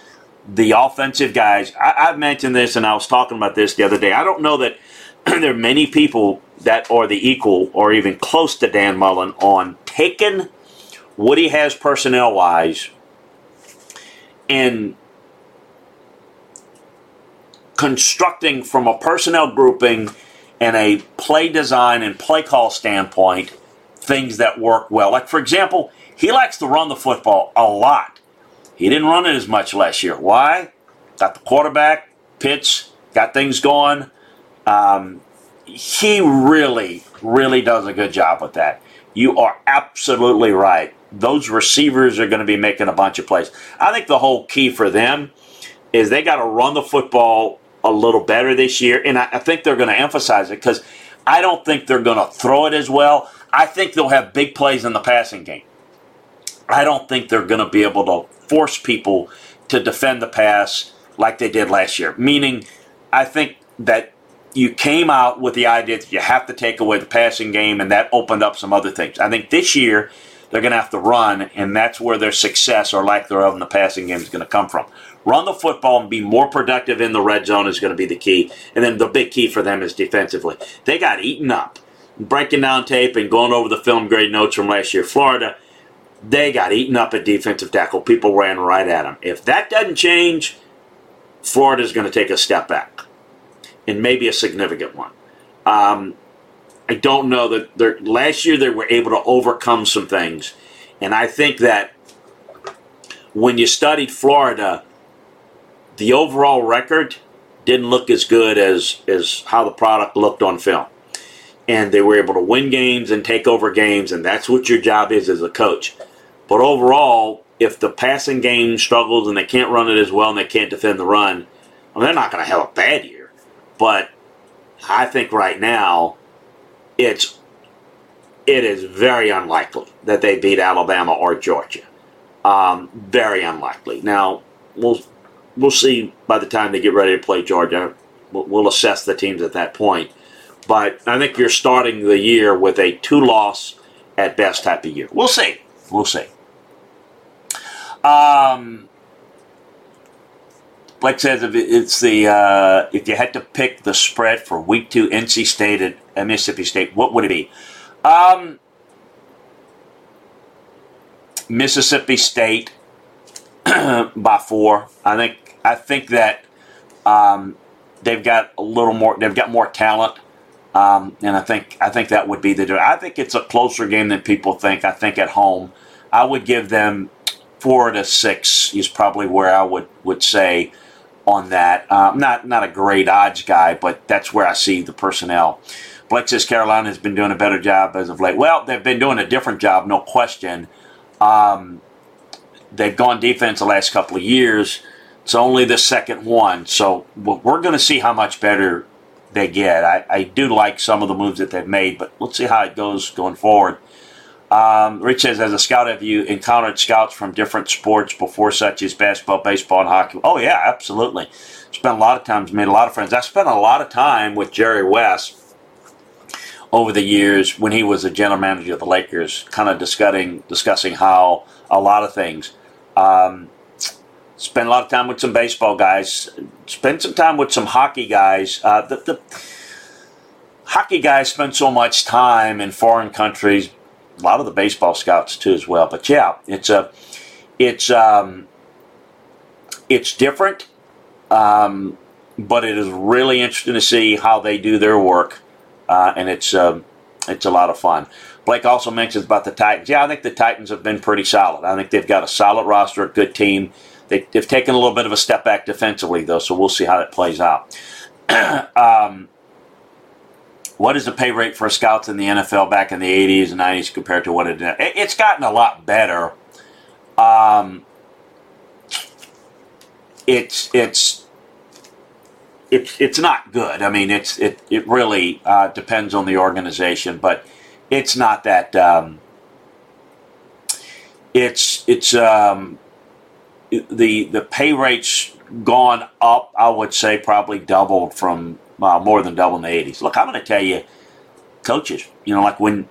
Speaker 2: the offensive guys. I, have mentioned this, and I was talking about this the other day. I don't know that [CLEARS THROAT] there are many people that are the equal or even close to Dan Mullen on taking what he has personnel wise and constructing from a personnel grouping and a play design and play call standpoint things that work well. Like, for example, he likes to run the football a lot. He didn't run it as much last year. Why? Got the quarterback, pitch, got things going. Um, he really, really does a good job with that. You are absolutely right. Those receivers are going to be making a bunch of plays. I think the whole key for them is they got to run the football a little better this year, and I, I think they're going to emphasize it because I don't think they're going to throw it as well. I think they'll have big plays in the passing game. I don't think they're going to be able to force people to defend the pass like they did last year. Meaning, I think that you came out with the idea that you have to take away the passing game, and that opened up some other things. I think this year they're going to have to run, and that's where their success or lack thereof in the passing game is going to come from. Run the football and be more productive in the red zone is going to be the key. And then the big key for them is defensively. They got eaten up. Breaking down tape and going over the film grade notes from last year, Florida, they got eaten up at defensive tackle. People ran right at them. If that doesn't change, Florida's going to take a step back, and maybe a significant one. Um, I don't know that last year they were able to overcome some things, and I think that when you studied Florida, the overall record didn't look as good as, as how the product looked on film. And they were able to win games and take over games, and that's what your job is as a coach. But overall, if the passing game struggles and they can't run it as well and they can't defend the run, they're not going to have a bad year. But I think right now, it's it is very unlikely that they beat Alabama or Georgia. Um, very unlikely. Now we'll we'll see by the time they get ready to play Georgia. We'll, we'll assess the teams at that point. But I think you're starting the year with a two loss at best type of year. We'll see. We'll see. Um, Blake says if it's the uh, if you had to pick the spread for week two, NC State at, at Mississippi State, what would it be? Um, Mississippi State [CLEARS THROAT] by four. I think I think that um, they've got a little more. They've got more talent, um, and I think I think that would be the. I think it's a closer game than people think. I think at home, I would give them four to six. Is probably where I would would say on that. Um, not not a great odds guy, but that's where I see the personnel. Says Carolina has been doing a better job as of late. Well, they've been doing a different job, no question. Um, they've gone defense the last couple of years. It's only the second one, so we're going to see how much better they get. I, I, do like some of the moves that they've made, but let's see how it goes going forward. Um, Rich says, as a scout, have you encountered scouts from different sports before, such as basketball, baseball, and hockey? Oh yeah, absolutely. Spent a lot of times, made a lot of friends. I spent a lot of time with Jerry West over the years when he was the general manager of the Lakers, kind of discussing discussing how a lot of things. Um, spend a lot of time with some baseball guys. Spent some time with some hockey guys. Uh, the, the hockey guys spend so much time in foreign countries. A lot of the baseball scouts too, as well. But yeah, it's a, it's um, it's different, um, but it is really interesting to see how they do their work, uh, and it's um, it's a lot of fun. Blake also mentions about the Titans. Yeah, I think the Titans have been pretty solid. I think they've got a solid roster, a good team. They, have taken a little bit of a step back defensively, though, so we'll see how that plays out. [CLEARS THROAT] um, what is the pay rate for scouts in the NFL back in the 80s and 90s compared to what it is? It's gotten a lot better. Um, it's it's it's it's not good. I mean, it's it it really uh, depends on the organization, but it's not that. Um, it's it's um, the the pay rates gone up. I would say probably doubled from uh, more than double in the 80s. Look, I'm going to tell you, coaches, you know, like when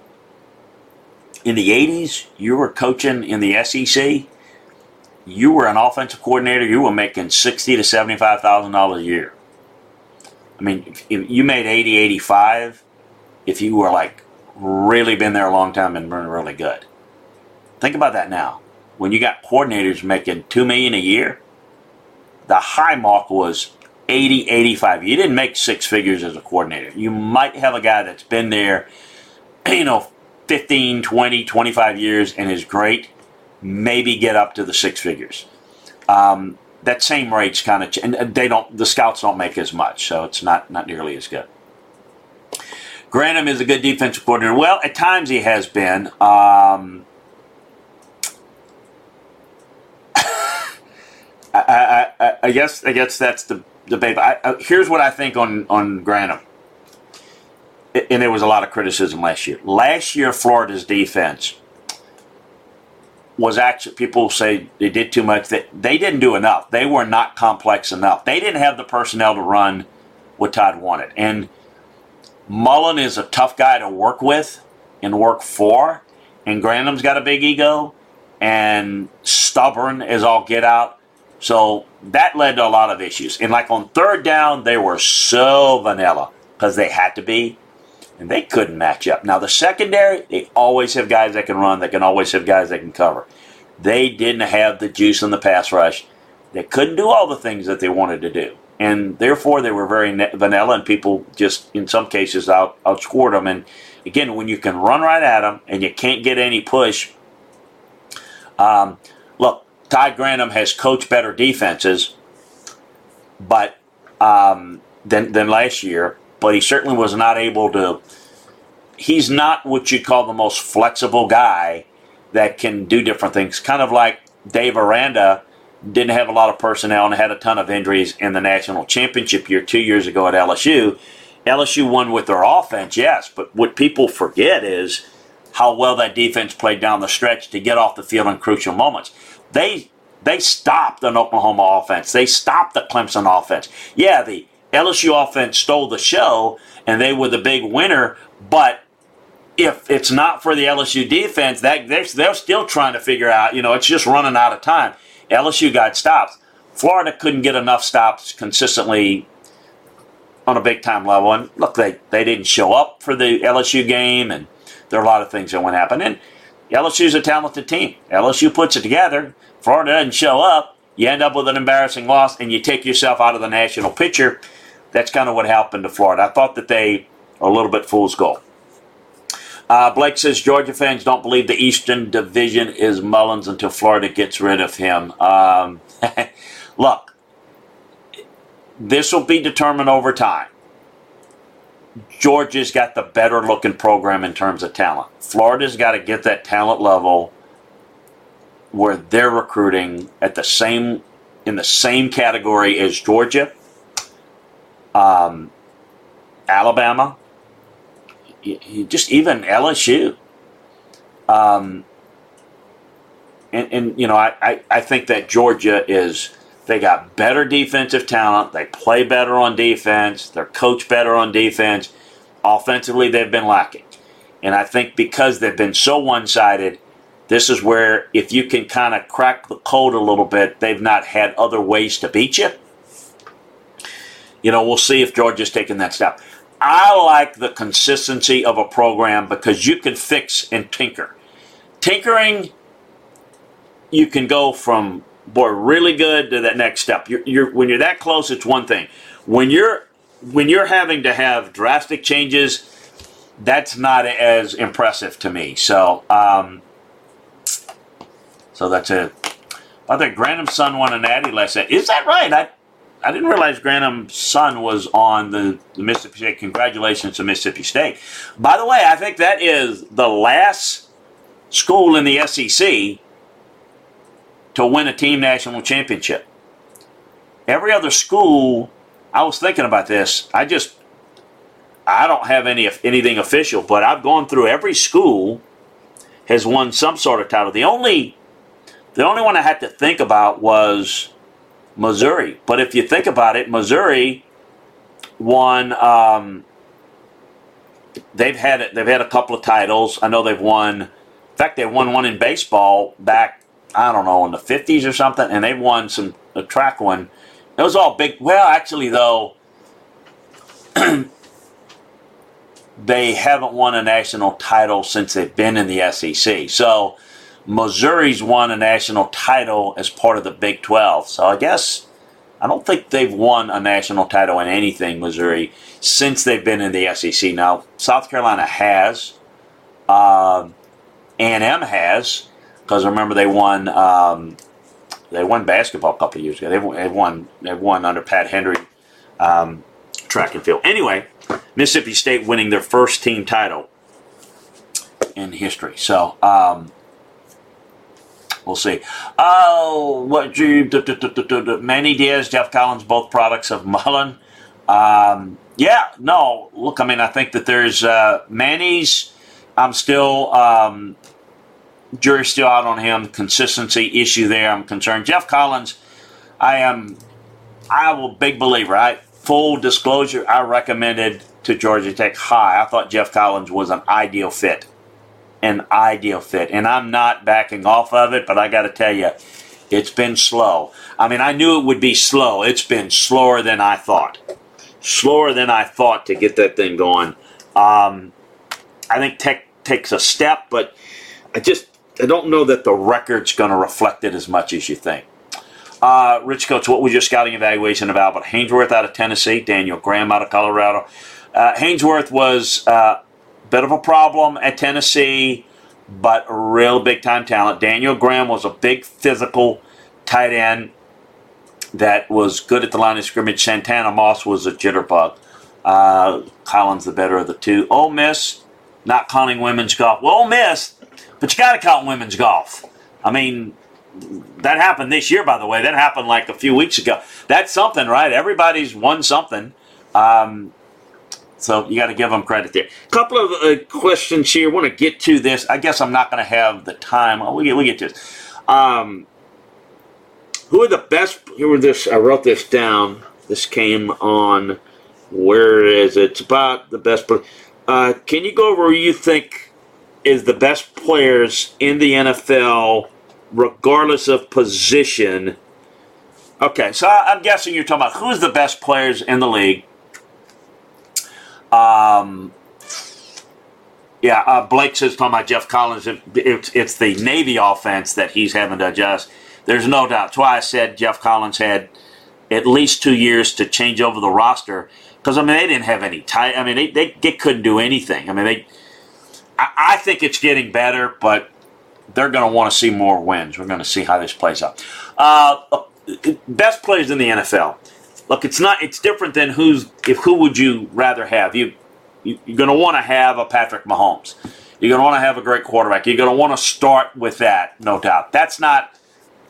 Speaker 2: in the 80s you were coaching in the SEC, you were an offensive coordinator, you were making sixty to $75,000 a year. I mean, if you made 80, 85, if you were like really been there a long time and been really good. Think about that now. When you got coordinators making two million a year, the high mark was 80, 85. You didn't make six figures as a coordinator. You might have a guy that's been there, [CLEARS THROAT] you know, 15, 20, 25 years and is great, maybe get up to the six figures. Um, that same rate's kind of, and they don't, the scouts don't make as much, so it's not, not nearly as good. Grantham is a good defensive coordinator. Well, at times he has been. Um, [LAUGHS] I, I, I, guess I guess that's the debate. I, I, here's what I think on on Grantham, and there was a lot of criticism last year. Last year, Florida's defense was actually people say they did too much. That they didn't do enough. They were not complex enough. They didn't have the personnel to run what Todd wanted. And Mullen is a tough guy to work with and work for. And Grantham's got a big ego and stubborn as all get out. So that led to a lot of issues. And like on third down, they were so vanilla because they had to be, and they couldn't match up. Now the secondary, they always have guys that can run. They can always have guys that can cover. They didn't have the juice in the pass rush. They couldn't do all the things that they wanted to do, and therefore they were very vanilla. And people just, in some cases, out outscored them. And again, when you can run right at them and you can't get any push, um, Todd Grantham has coached better defenses, but um, than than last year. But he certainly was not able to. He's not what you'd call the most flexible guy that can do different things. Kind of like Dave Aranda didn't have a lot of personnel and had a ton of injuries in the national championship year two years ago at LSU. LSU won with their offense, yes, but what people forget is how well that defense played down the stretch to get off the field in crucial moments they they stopped an Oklahoma offense. They stopped the Clemson offense. Yeah, the LSU offense stole the show and they were the big winner, but if it's not for the LSU defense, that they're, they're still trying to figure out, you know, it's just running out of time. LSU got stops. Florida couldn't get enough stops consistently on a big time level. And look, they, they didn't show up for the LSU game, and there are a lot of things that went happen. And LSU's a talented team. LSU puts it together. Florida doesn't show up. You end up with an embarrassing loss, and you take yourself out of the national picture. That's kind of what happened to Florida. I thought that they are a little bit fool's gold. Uh, Blake says Georgia fans don't believe the Eastern Division is Mullen's until Florida gets rid of him. Um, [LAUGHS] look, this will be determined over time. Georgia's got the better looking program in terms of talent. Florida's got to get that talent level where they're recruiting at the same in the same category as Georgia, um, Alabama, just even LSU. Um, and, and, you know, I, I, I think that Georgia is they got better defensive talent. They play better on defense. They're coached better on defense. Offensively they've been lacking. And I think because they've been so one sided, this is where if you can kind of crack the code a little bit, they've not had other ways to beat you. You know, we'll see if Georgia's taking that step. I like the consistency of a program because you can fix and tinker. Tinkering, you can go from boy really good to that next step. You're, you're when you're that close, it's one thing. When you're when you're having to have drastic changes, that's not as impressive to me. So, um, so that's it. By the way, Grantham's son won an natty last night. Is that right? I I didn't realize Grantham's son was on the, the Mississippi State. Congratulations to Mississippi State. By the way, I think that is the last school in the SEC to win a team national championship. Every other school, I was thinking about this. I just, I don't have any anything official, but I've gone through every school has won some sort of title. The only, the only one I had to think about was Missouri. But if you think about it, Missouri won. Um, they've had they've had a couple of titles. I know they've won. In fact, they won one in baseball back I don't know in the fifties or something, and they've won some a track one. It was all big. Well, actually, though, [CLEARS THROAT] they haven't won a national title since they've been in the SEC. So Missouri's won a national title as part of the Big 12. So I guess I don't think they've won a national title in anything, Missouri, since they've been in the SEC. Now, South Carolina has, um, A&M has, because remember they won um, they won basketball a couple of years ago. They've, they've won they've won under Pat Henry um, track and field. Anyway, Mississippi State winning their first team title in history. So. Um, We'll see. Oh, what you Manny Diaz, Geoff Collins, both products of Mullen. Um, yeah, no. Look, I mean, I think that there's uh, Manny's. I'm still um, jury's still out on him. Consistency issue there. I'm concerned. Geoff Collins, I am. I will big believer. I full disclosure. I recommended to Georgia Tech high. I thought Geoff Collins was an ideal fit an ideal fit. And I'm not backing off of it, but I got to tell you, it's been slow. I mean, I knew it would be slow. It's been slower than I thought. Slower than I thought to get that thing going. Um, I think Tech takes a step, but I just I don't know that the record's going to reflect it as much as you think. Uh, Rich Coach, what was your scouting evaluation of Albert Haynesworth out of Tennessee, Daniel Graham out of Colorado? Uh, Haynesworth was uh, bit of a problem at Tennessee, but a real big time talent. Daniel Graham was a big physical tight end that was good at the line of scrimmage. Santana Moss was a jitterbug. Uh, Collins the better of the two. Ole Miss, not counting women's golf. Well, Ole Miss, but you got to count women's golf. I mean, that happened this year, by the way. That happened like a few weeks ago. That's something, right? Everybody's won something. Um, so you got to give them credit there. A couple of uh, questions here. Want to get to this. I guess I'm not going to have the time. We get we get to this. Um, who are the best? Here were this. I wrote this down. This came on. Where is it? It's about the best. Uh, can you go over you think is the best players in the NFL, regardless of position? Okay, so I'm guessing you're talking about who's the best players in the league um, yeah, uh, Blake says talking about Geoff Collins. It, it's it's the Navy offense that he's having to adjust. There's no doubt. That's why I said Geoff Collins had at least two years to change over the roster because I mean they didn't have any tight. I mean they, they, they couldn't do anything. I mean they. I, think it's getting better, but they're going to want to see more wins. We're going to see how this plays out. Uh, best players in the NFL look, it's not. It's different than who's. If who would you rather have? You, you you're going to want to have a Patrick Mahomes. You're going to want to have a great quarterback. You're going to want to start with that, no doubt. That's not.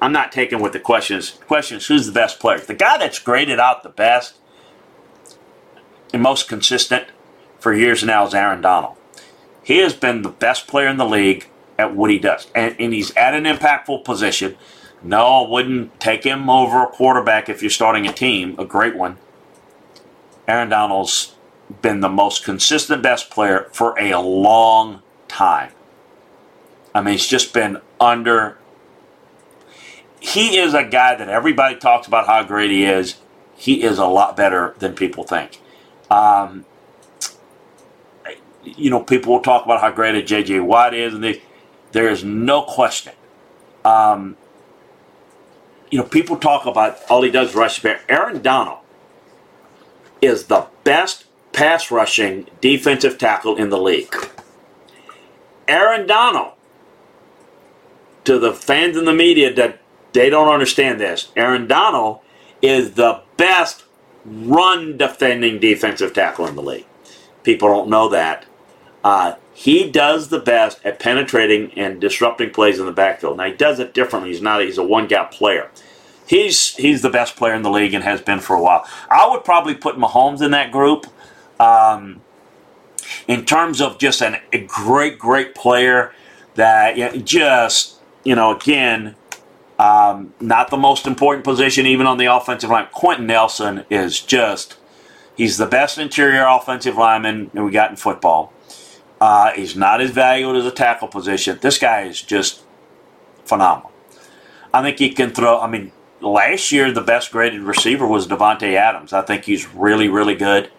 Speaker 2: I'm not taking with the questions. Questions: Who's the best player? The guy that's graded out the best and most consistent for years now is Aaron Donald. He has been the best player in the league at what he does, and, and he's at an impactful position. No, I wouldn't take him over a quarterback if you're starting a team, a great one. Aaron Donald's been the most consistent best player for a long time. I mean, he's just been under. He is a guy that everybody talks about how great he is. He is a lot better than people think. Um, you know, people will talk about how great a J.J. Watt is, and they, there is no question. Um, you know, people talk about all he does rush bear. Aaron Donald is the best pass rushing defensive tackle in the league. Aaron Donald, to the fans in the media that they don't understand this, Aaron Donald is the best run defending defensive tackle in the league. People don't know that. Uh, he does the best at penetrating and disrupting plays in the backfield. Now he does it differently. He's not. He's a one gap player. He's he's the best player in the league and has been for a while. I would probably put Mahomes in that group. Um, in terms of just an, a great, great player that just you know again um, not the most important position even on the offensive line. Quenton Nelson is just he's the best interior offensive lineman we got in football. Uh, he's not as valued as a tackle position. This guy is just phenomenal. I think he can throw. I mean, last year the best graded receiver was Davante Adams. I think he's really, really good.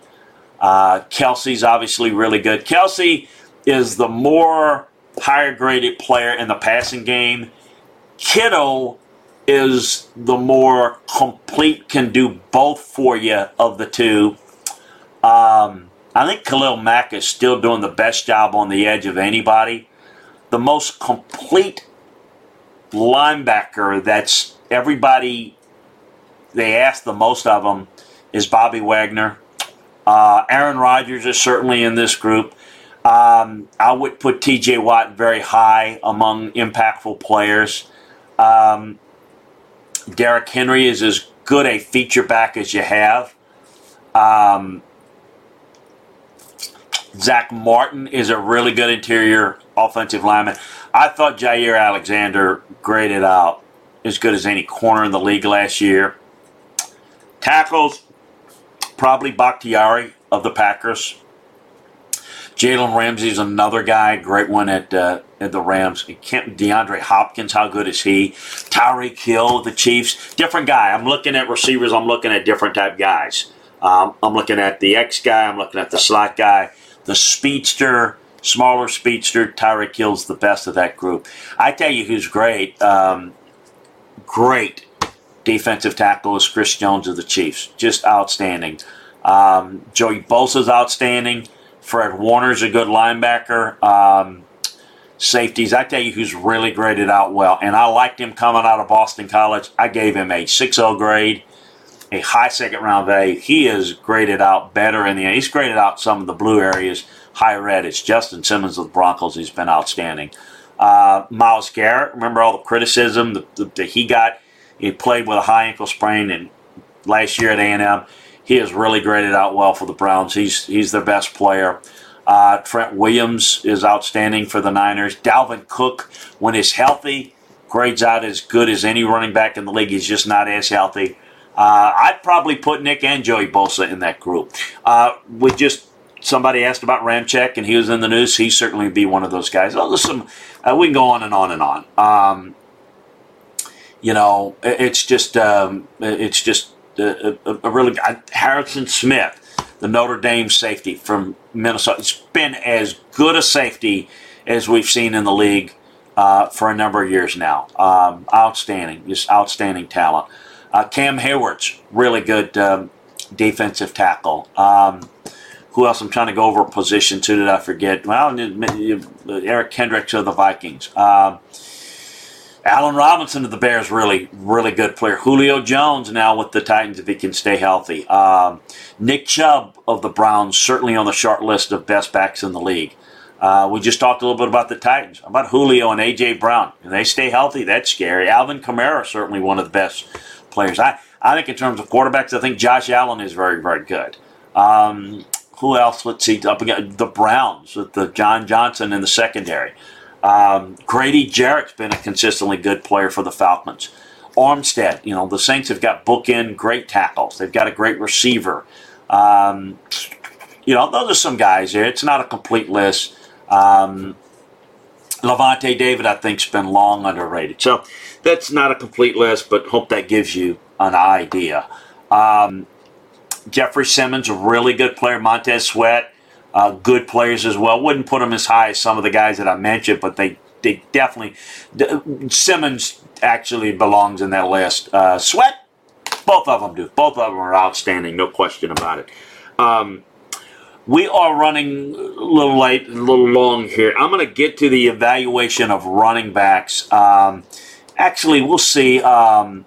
Speaker 2: Uh, Kelce's obviously really good. Kelce is the more higher graded player in the passing game. Kittle is the more complete, can do both for you of the two. Um, I think Khalil Mack is still doing the best job on the edge of anybody. The most complete linebacker that's everybody they ask the most of them is Bobby Wagner. Uh, Aaron Rodgers is certainly in this group. Um, I would put T.J. Watt very high among impactful players. Um, Derrick Henry is as good a feature back as you have. Um, Zack Martin is a really good interior offensive lineman. I thought Jaire Alexander graded out as good as any corner in the league last year. Tackles, probably Bakhtiari of the Packers. Jalen Ramsey's another guy, great one at uh, at the Rams. DeAndre Hopkins, how good is he? Tyreek Hill, the Chiefs, different guy. I'm looking at receivers. I'm looking at different type guys. Um, I'm looking at the X guy. I'm looking at the slot guy the speedster, smaller speedster, Tyreek Hill's the best of that group. I tell you who's great, um, great defensive tackle is Chris Jones of the Chiefs. Just outstanding. Um, Joey Bosa's outstanding. Fred Warner's a good linebacker. Um, safeties, I tell you who's really graded out well. And I liked him coming out of Boston College. I gave him a 6 0 grade a high second round value. He is graded out better in the He's graded out some of the blue areas high red. It's Justin Simmons of the Broncos. He's been outstanding. Uh, Myles Garrett, remember all the criticism that, that he got? He played with a high ankle sprain and last year at A&M. He has really graded out well for the Browns. He's he's their best player. Uh, Trent Williams is outstanding for the Niners. Dalvin Cook, when he's healthy, grades out as good as any running back in the league. He's just not as healthy. Uh, I'd probably put Nick and Joey Bosa in that group. Uh, we just somebody asked about Ramczyk, and he was in the news. He certainly would be one of those guys. Oh, some uh, we can go on and on and on. Um, you know, it's just um, it's just a, a, a really Harrison Smith, the Notre Dame safety from Minnesota. It's been as good a safety as we've seen in the league uh, for a number of years now. Um, outstanding, just outstanding talent. Uh, Cam Heyward's really good um, defensive tackle. Um, who else? I'm trying to go over a position too. Did I forget? Well, Eric Kendricks of the Vikings. Um, Allen Robinson of the Bears, really, really good player. Julio Jones now with the Titans if he can stay healthy. Um, Nick Chubb of the Browns, certainly on the short list of best backs in the league. Uh, we just talked a little bit about the Titans, about Julio and A.J. Brown. And they stay healthy, that's scary. Alvin Kamara, certainly one of the best players. I, I think in terms of quarterbacks, I think Josh Allen is very, very good. Um, who else? Let's see. Up against the Browns with the John Johnson in the secondary. Um, Grady Jarrett's been a consistently good player for the Falcons. Armstead, you know, the Saints have got bookend great tackles. They've got a great receiver. Um, you know, those are some guys there. It's not a complete list. Um, Lavonte David, I think, has been long underrated. So that's not a complete list, but hope that gives you an idea. Um, Jeffery Simmons, a really good player. Montez Sweat, uh, good players as well. Wouldn't put them as high as some of the guys that I mentioned, but they, they definitely. Simmons actually belongs in that list. Uh, Sweat, both of them do. Both of them are outstanding, no question about it. Um, we are running a little late, a little long here. I'm going to get to the evaluation of running backs. Um, actually, we'll see um,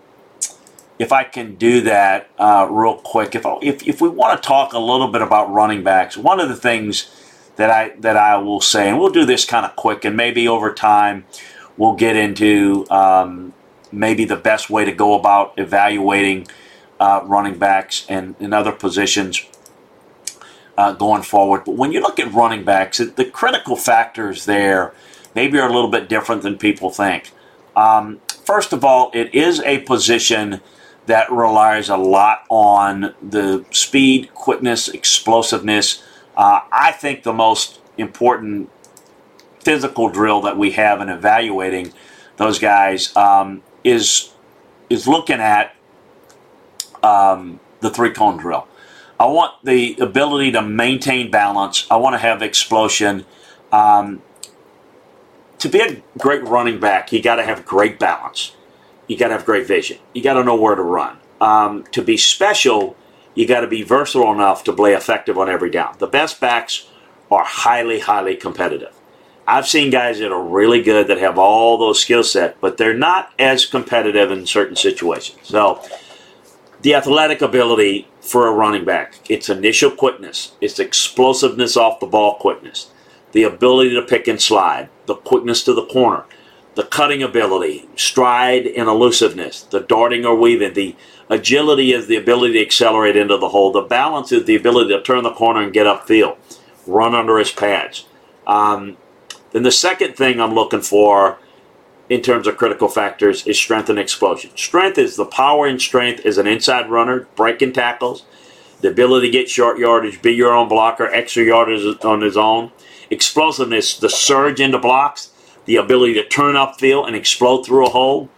Speaker 2: if I can do that uh, real quick. If, if, if we want to talk a little bit about running backs, one of the things that I that I will say, and we'll do this kind of quick, and maybe over time we'll get into um, maybe the best way to go about evaluating uh, running backs and, and other positions uh, going forward. But when you look at running backs, the critical factors there maybe are a little bit different than people think. Um, first of all, it is a position that relies a lot on the speed, quickness, explosiveness. Uh, I think the most important physical drill that we have in evaluating those guys um, is is looking at um, the three cone drill. I want the ability to maintain balance. I want to have explosion. Um, to be a great running back, you got to have great balance. You got to have great vision. You got to know where to run. Um, to be special, you got to be versatile enough to play effective on every down. The best backs are highly, highly competitive. I've seen guys that are really good that have all those skill set, but they're not as competitive in certain situations. So, the athletic ability for a running back, its initial quickness, its explosiveness off the ball quickness, the ability to pick and slide, the quickness to the corner, the cutting ability, stride and elusiveness, the darting or weaving, the agility is the ability to accelerate into the hole, the balance is the ability to turn the corner and get upfield, run under his pads. Um, then the second thing I'm looking for in terms of critical factors is strength and explosion. Strength is the power and strength as an inside runner, breaking tackles, the ability to get short yardage, be your own blocker, extra yardage on his own. Explosiveness, the surge into blocks, the ability to turn upfield and explode through a hole.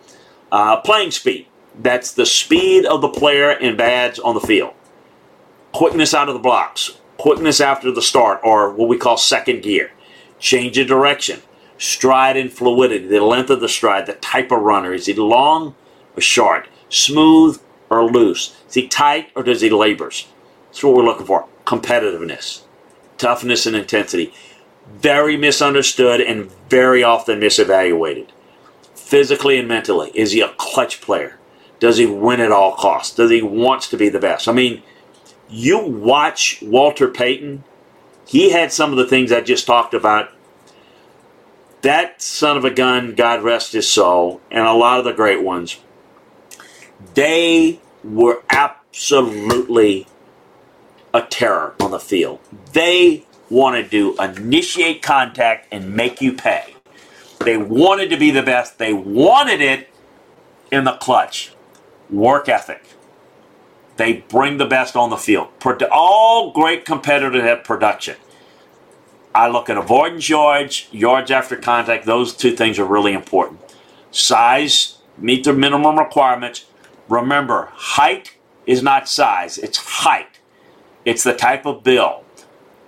Speaker 2: Uh, playing speed, that's the speed of the player and bads on the field. Quickness out of the blocks, quickness after the start, or what we call second gear change of direction, stride and fluidity, the length of the stride, the type of runner. Is he long or short, smooth or loose? Is he tight or does he labors? That's what we're looking for. Competitiveness, toughness, and intensity. Very misunderstood and very often misevaluated. Physically and mentally, is he a clutch player? Does he win at all costs? Does he wants to be the best? I mean, you watch Walter Payton he had some of the things I just talked about. That son of a gun, God rest his soul, and a lot of the great ones, they were absolutely a terror on the field. They wanted to initiate contact and make you pay. They wanted to be the best. They wanted it in the clutch. Work ethic. They bring the best on the field. All great competitors have production. I look at avoidance yards, yards after contact. Those two things are really important. Size, meet the minimum requirements. Remember, height is not size, it's height. It's the type of bill.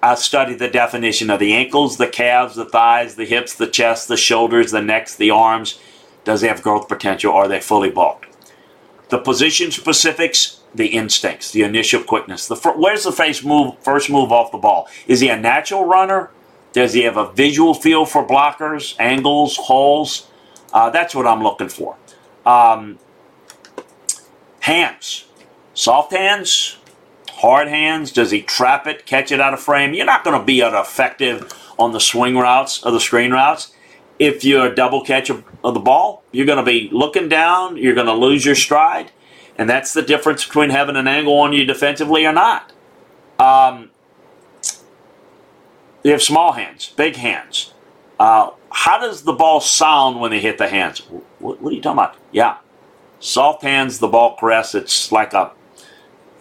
Speaker 2: I study the definition of the ankles, the calves, the thighs, the hips, the chest, the shoulders, the necks, the arms. Does he have growth potential? Are they fully bulked? The position specifics, the instincts, the initial quickness. The where's the face move? First move off the ball. Is he a natural runner? Does he have a visual feel for blockers, angles, holes? Uh, that's what I'm looking for. Um, hands, soft hands, hard hands. Does he trap it, catch it out of frame? You're not going to be effective on the swing routes or the screen routes if you're a double catch of, of the ball. You're going to be looking down. You're going to lose your stride. And that's the difference between having an angle on you defensively or not. Um, you have small hands, big hands. Uh, how does the ball sound when they hit the hands? What, what, are you talking about? Yeah, soft hands, the ball caress. It's like a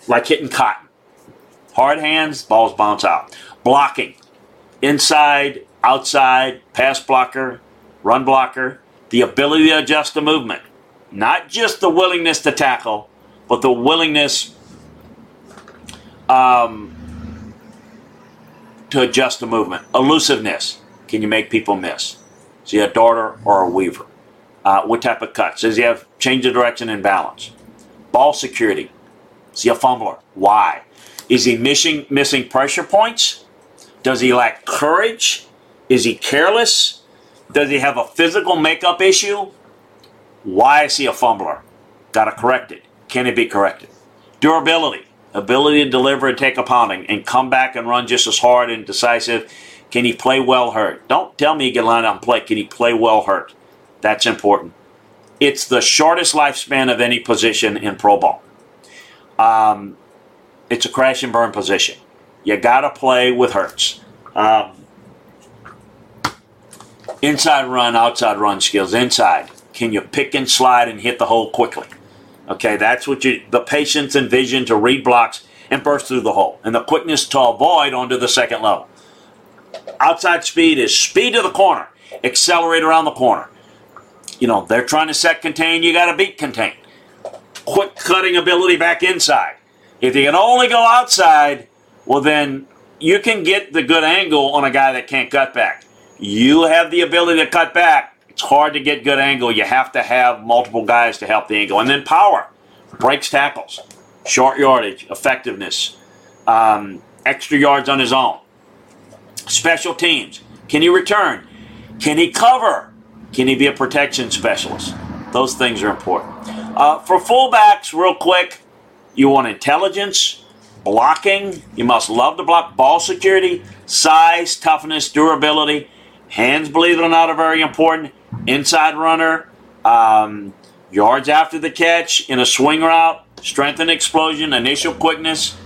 Speaker 2: like hitting cotton. Hard hands, balls bounce out. Blocking, inside, outside, pass blocker, run blocker, the ability to adjust the movement. Not just the willingness to tackle, but the willingness um, to adjust the movement. Elusiveness. Can you make people miss? Is he a darter or a weaver? Uh, what type of cuts? Does he have change of direction and balance? Ball security. Is he a fumbler? Why? Is he missing missing pressure points? Does he lack courage? Is he careless? Does he have a physical makeup issue? Why is he a fumbler? Got to correct it. Can it be corrected? Durability, ability to deliver and take a pounding and come back and run just as hard and decisive. Can he play well hurt? Don't tell me he can line out and play. Can he play well hurt? That's important. It's the shortest lifespan of any position in Pro ball. Um, it's a crash and burn position. You got to play with Hurts. Um, inside run, outside run skills. Inside, can you pick and slide and hit the hole quickly? Okay, that's what you the patience and vision to read blocks and burst through the hole, and the quickness to avoid onto the second level. Outside speed is speed to the corner, accelerate around the corner. You know, they're trying to set contain, you got to beat contain. Quick cutting ability back inside. If you can only go outside, well, then you can get the good angle on a guy that can't cut back. You have the ability to cut back. It's hard to get good angle. You have to have multiple guys to help the angle. And then power, breaks tackles, short yardage, effectiveness, um, extra yards on his own. Special teams. Can he return? Can he cover? Can he be a protection specialist? Those things are important. Uh, for fullbacks, real quick, you want intelligence, blocking. You must love to block ball security, size, toughness, durability. Hands, believe it or not, are very important. Inside runner, um, yards after the catch, in a swing route, strength and explosion, initial quickness.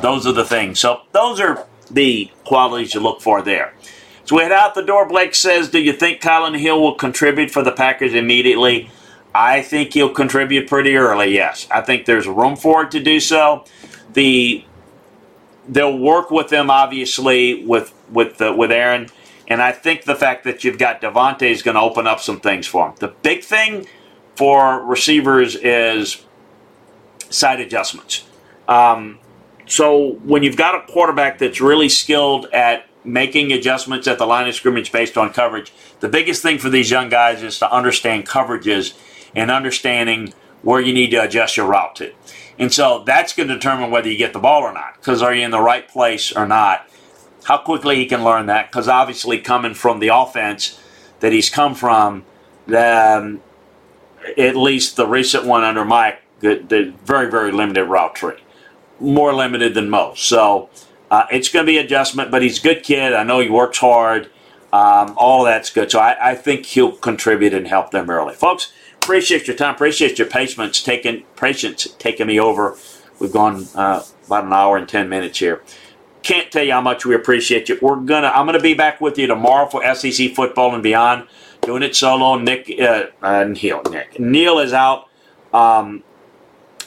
Speaker 2: Those are the things. So those are the qualities you look for there. So we head out the door. Blake says, "Do you think Kylin Hill will contribute for the Packers immediately?" I think he'll contribute pretty early. Yes, I think there's room for it to do so. The they'll work with them obviously with with the, with Aaron, and I think the fact that you've got Davante is going to open up some things for him. The big thing for receivers is side adjustments. Um, so when you've got a quarterback that's really skilled at making adjustments at the line of scrimmage based on coverage, the biggest thing for these young guys is to understand coverages and understanding where you need to adjust your route to. And so that's going to determine whether you get the ball or not. Because are you in the right place or not? How quickly he can learn that. Because obviously, coming from the offense that he's come from, um, at least the recent one under Mike, the, the very, very limited route tree. More limited than most. So uh, it's going to be adjustment, but he's a good kid. I know he works hard. Um, all that's good. So I, I think he'll contribute and help them early. Folks, appreciate your time. Appreciate your patience taking patience taking me over. We've gone uh, about an hour and ten minutes here. Can't tell you how much we appreciate you. We're gonna. I'm gonna be back with you tomorrow for SEC football and beyond. Doing it solo. Nick uh, uh, Neil. Nick Neil is out um,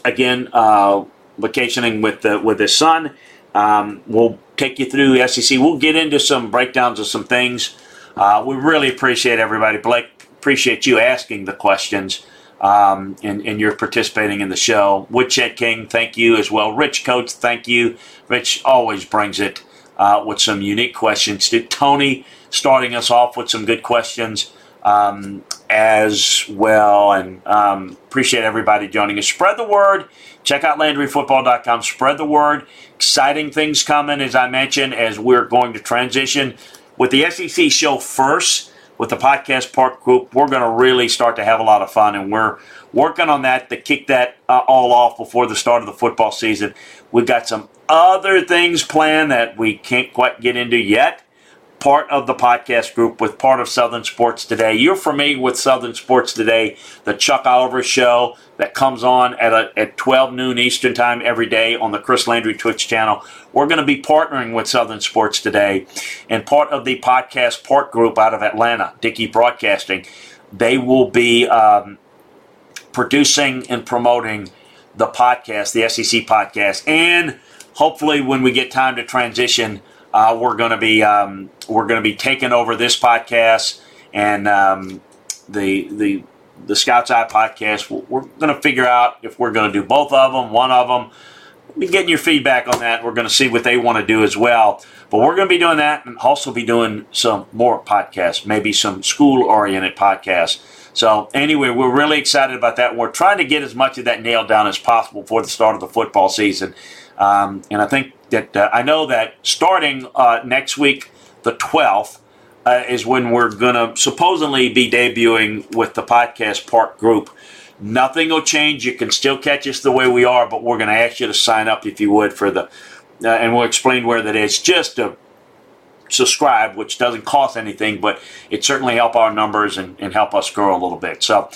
Speaker 2: again, uh, vacationing with the, with his son. Um, we'll take you through SEC. We'll get into some breakdowns of some things. Uh, we really appreciate everybody. Blake, appreciate you asking the questions um, and, and you're participating in the show. Woodshed King, thank you as well. Rich Coates, thank you. Rich always brings it uh, with some unique questions. To Tony starting us off with some good questions um, as well. And um, appreciate everybody joining us. Spread the word. Check out LandryFootball.com. Spread the word. Exciting things coming, as I mentioned, as we're going to transition with the SEC show first with the podcast park group, we're going to really start to have a lot of fun, and we're working on that to kick that uh, all off before the start of the football season. We've got some other things planned that we can't quite get into yet. Part of the podcast group with part of Southern Sports Today. You're familiar with Southern Sports Today, the Chuck Oliver show that comes on at, a, at 12 noon Eastern Time every day on the Chris Landry Twitch channel. We're going to be partnering with Southern Sports today, and part of the podcast part group out of Atlanta, Dickey Broadcasting, they will be um, producing and promoting the podcast, the SEC podcast, and hopefully, when we get time to transition, uh, we're going to be um, we're going to be taking over this podcast and um, the the the Scouts Eye podcast. We're going to figure out if we're going to do both of them, one of them. Be getting your feedback on that. We're going to see what they want to do as well. But we're going to be doing that and also be doing some more podcasts, maybe some school oriented podcasts. So, anyway, we're really excited about that. We're trying to get as much of that nailed down as possible for the start of the football season. Um, and I think that uh, I know that starting uh, next week, the 12th, uh, is when we're going to supposedly be debuting with the podcast Park group. Nothing will change. You can still catch us the way we are, but we're going to ask you to sign up if you would for the, uh, and we'll explain where that is. Just to subscribe, which doesn't cost anything, but it certainly help our numbers and, and help us grow a little bit. So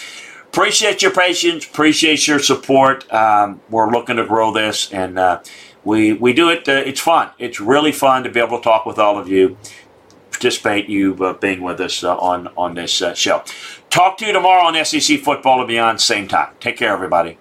Speaker 2: appreciate your patience, appreciate your support. Um, we're looking to grow this, and uh, we we do it. Uh, it's fun. It's really fun to be able to talk with all of you participate you uh, being with us uh, on on this uh, show. Talk to you tomorrow on SEC Football and Beyond, same time. Take care, everybody.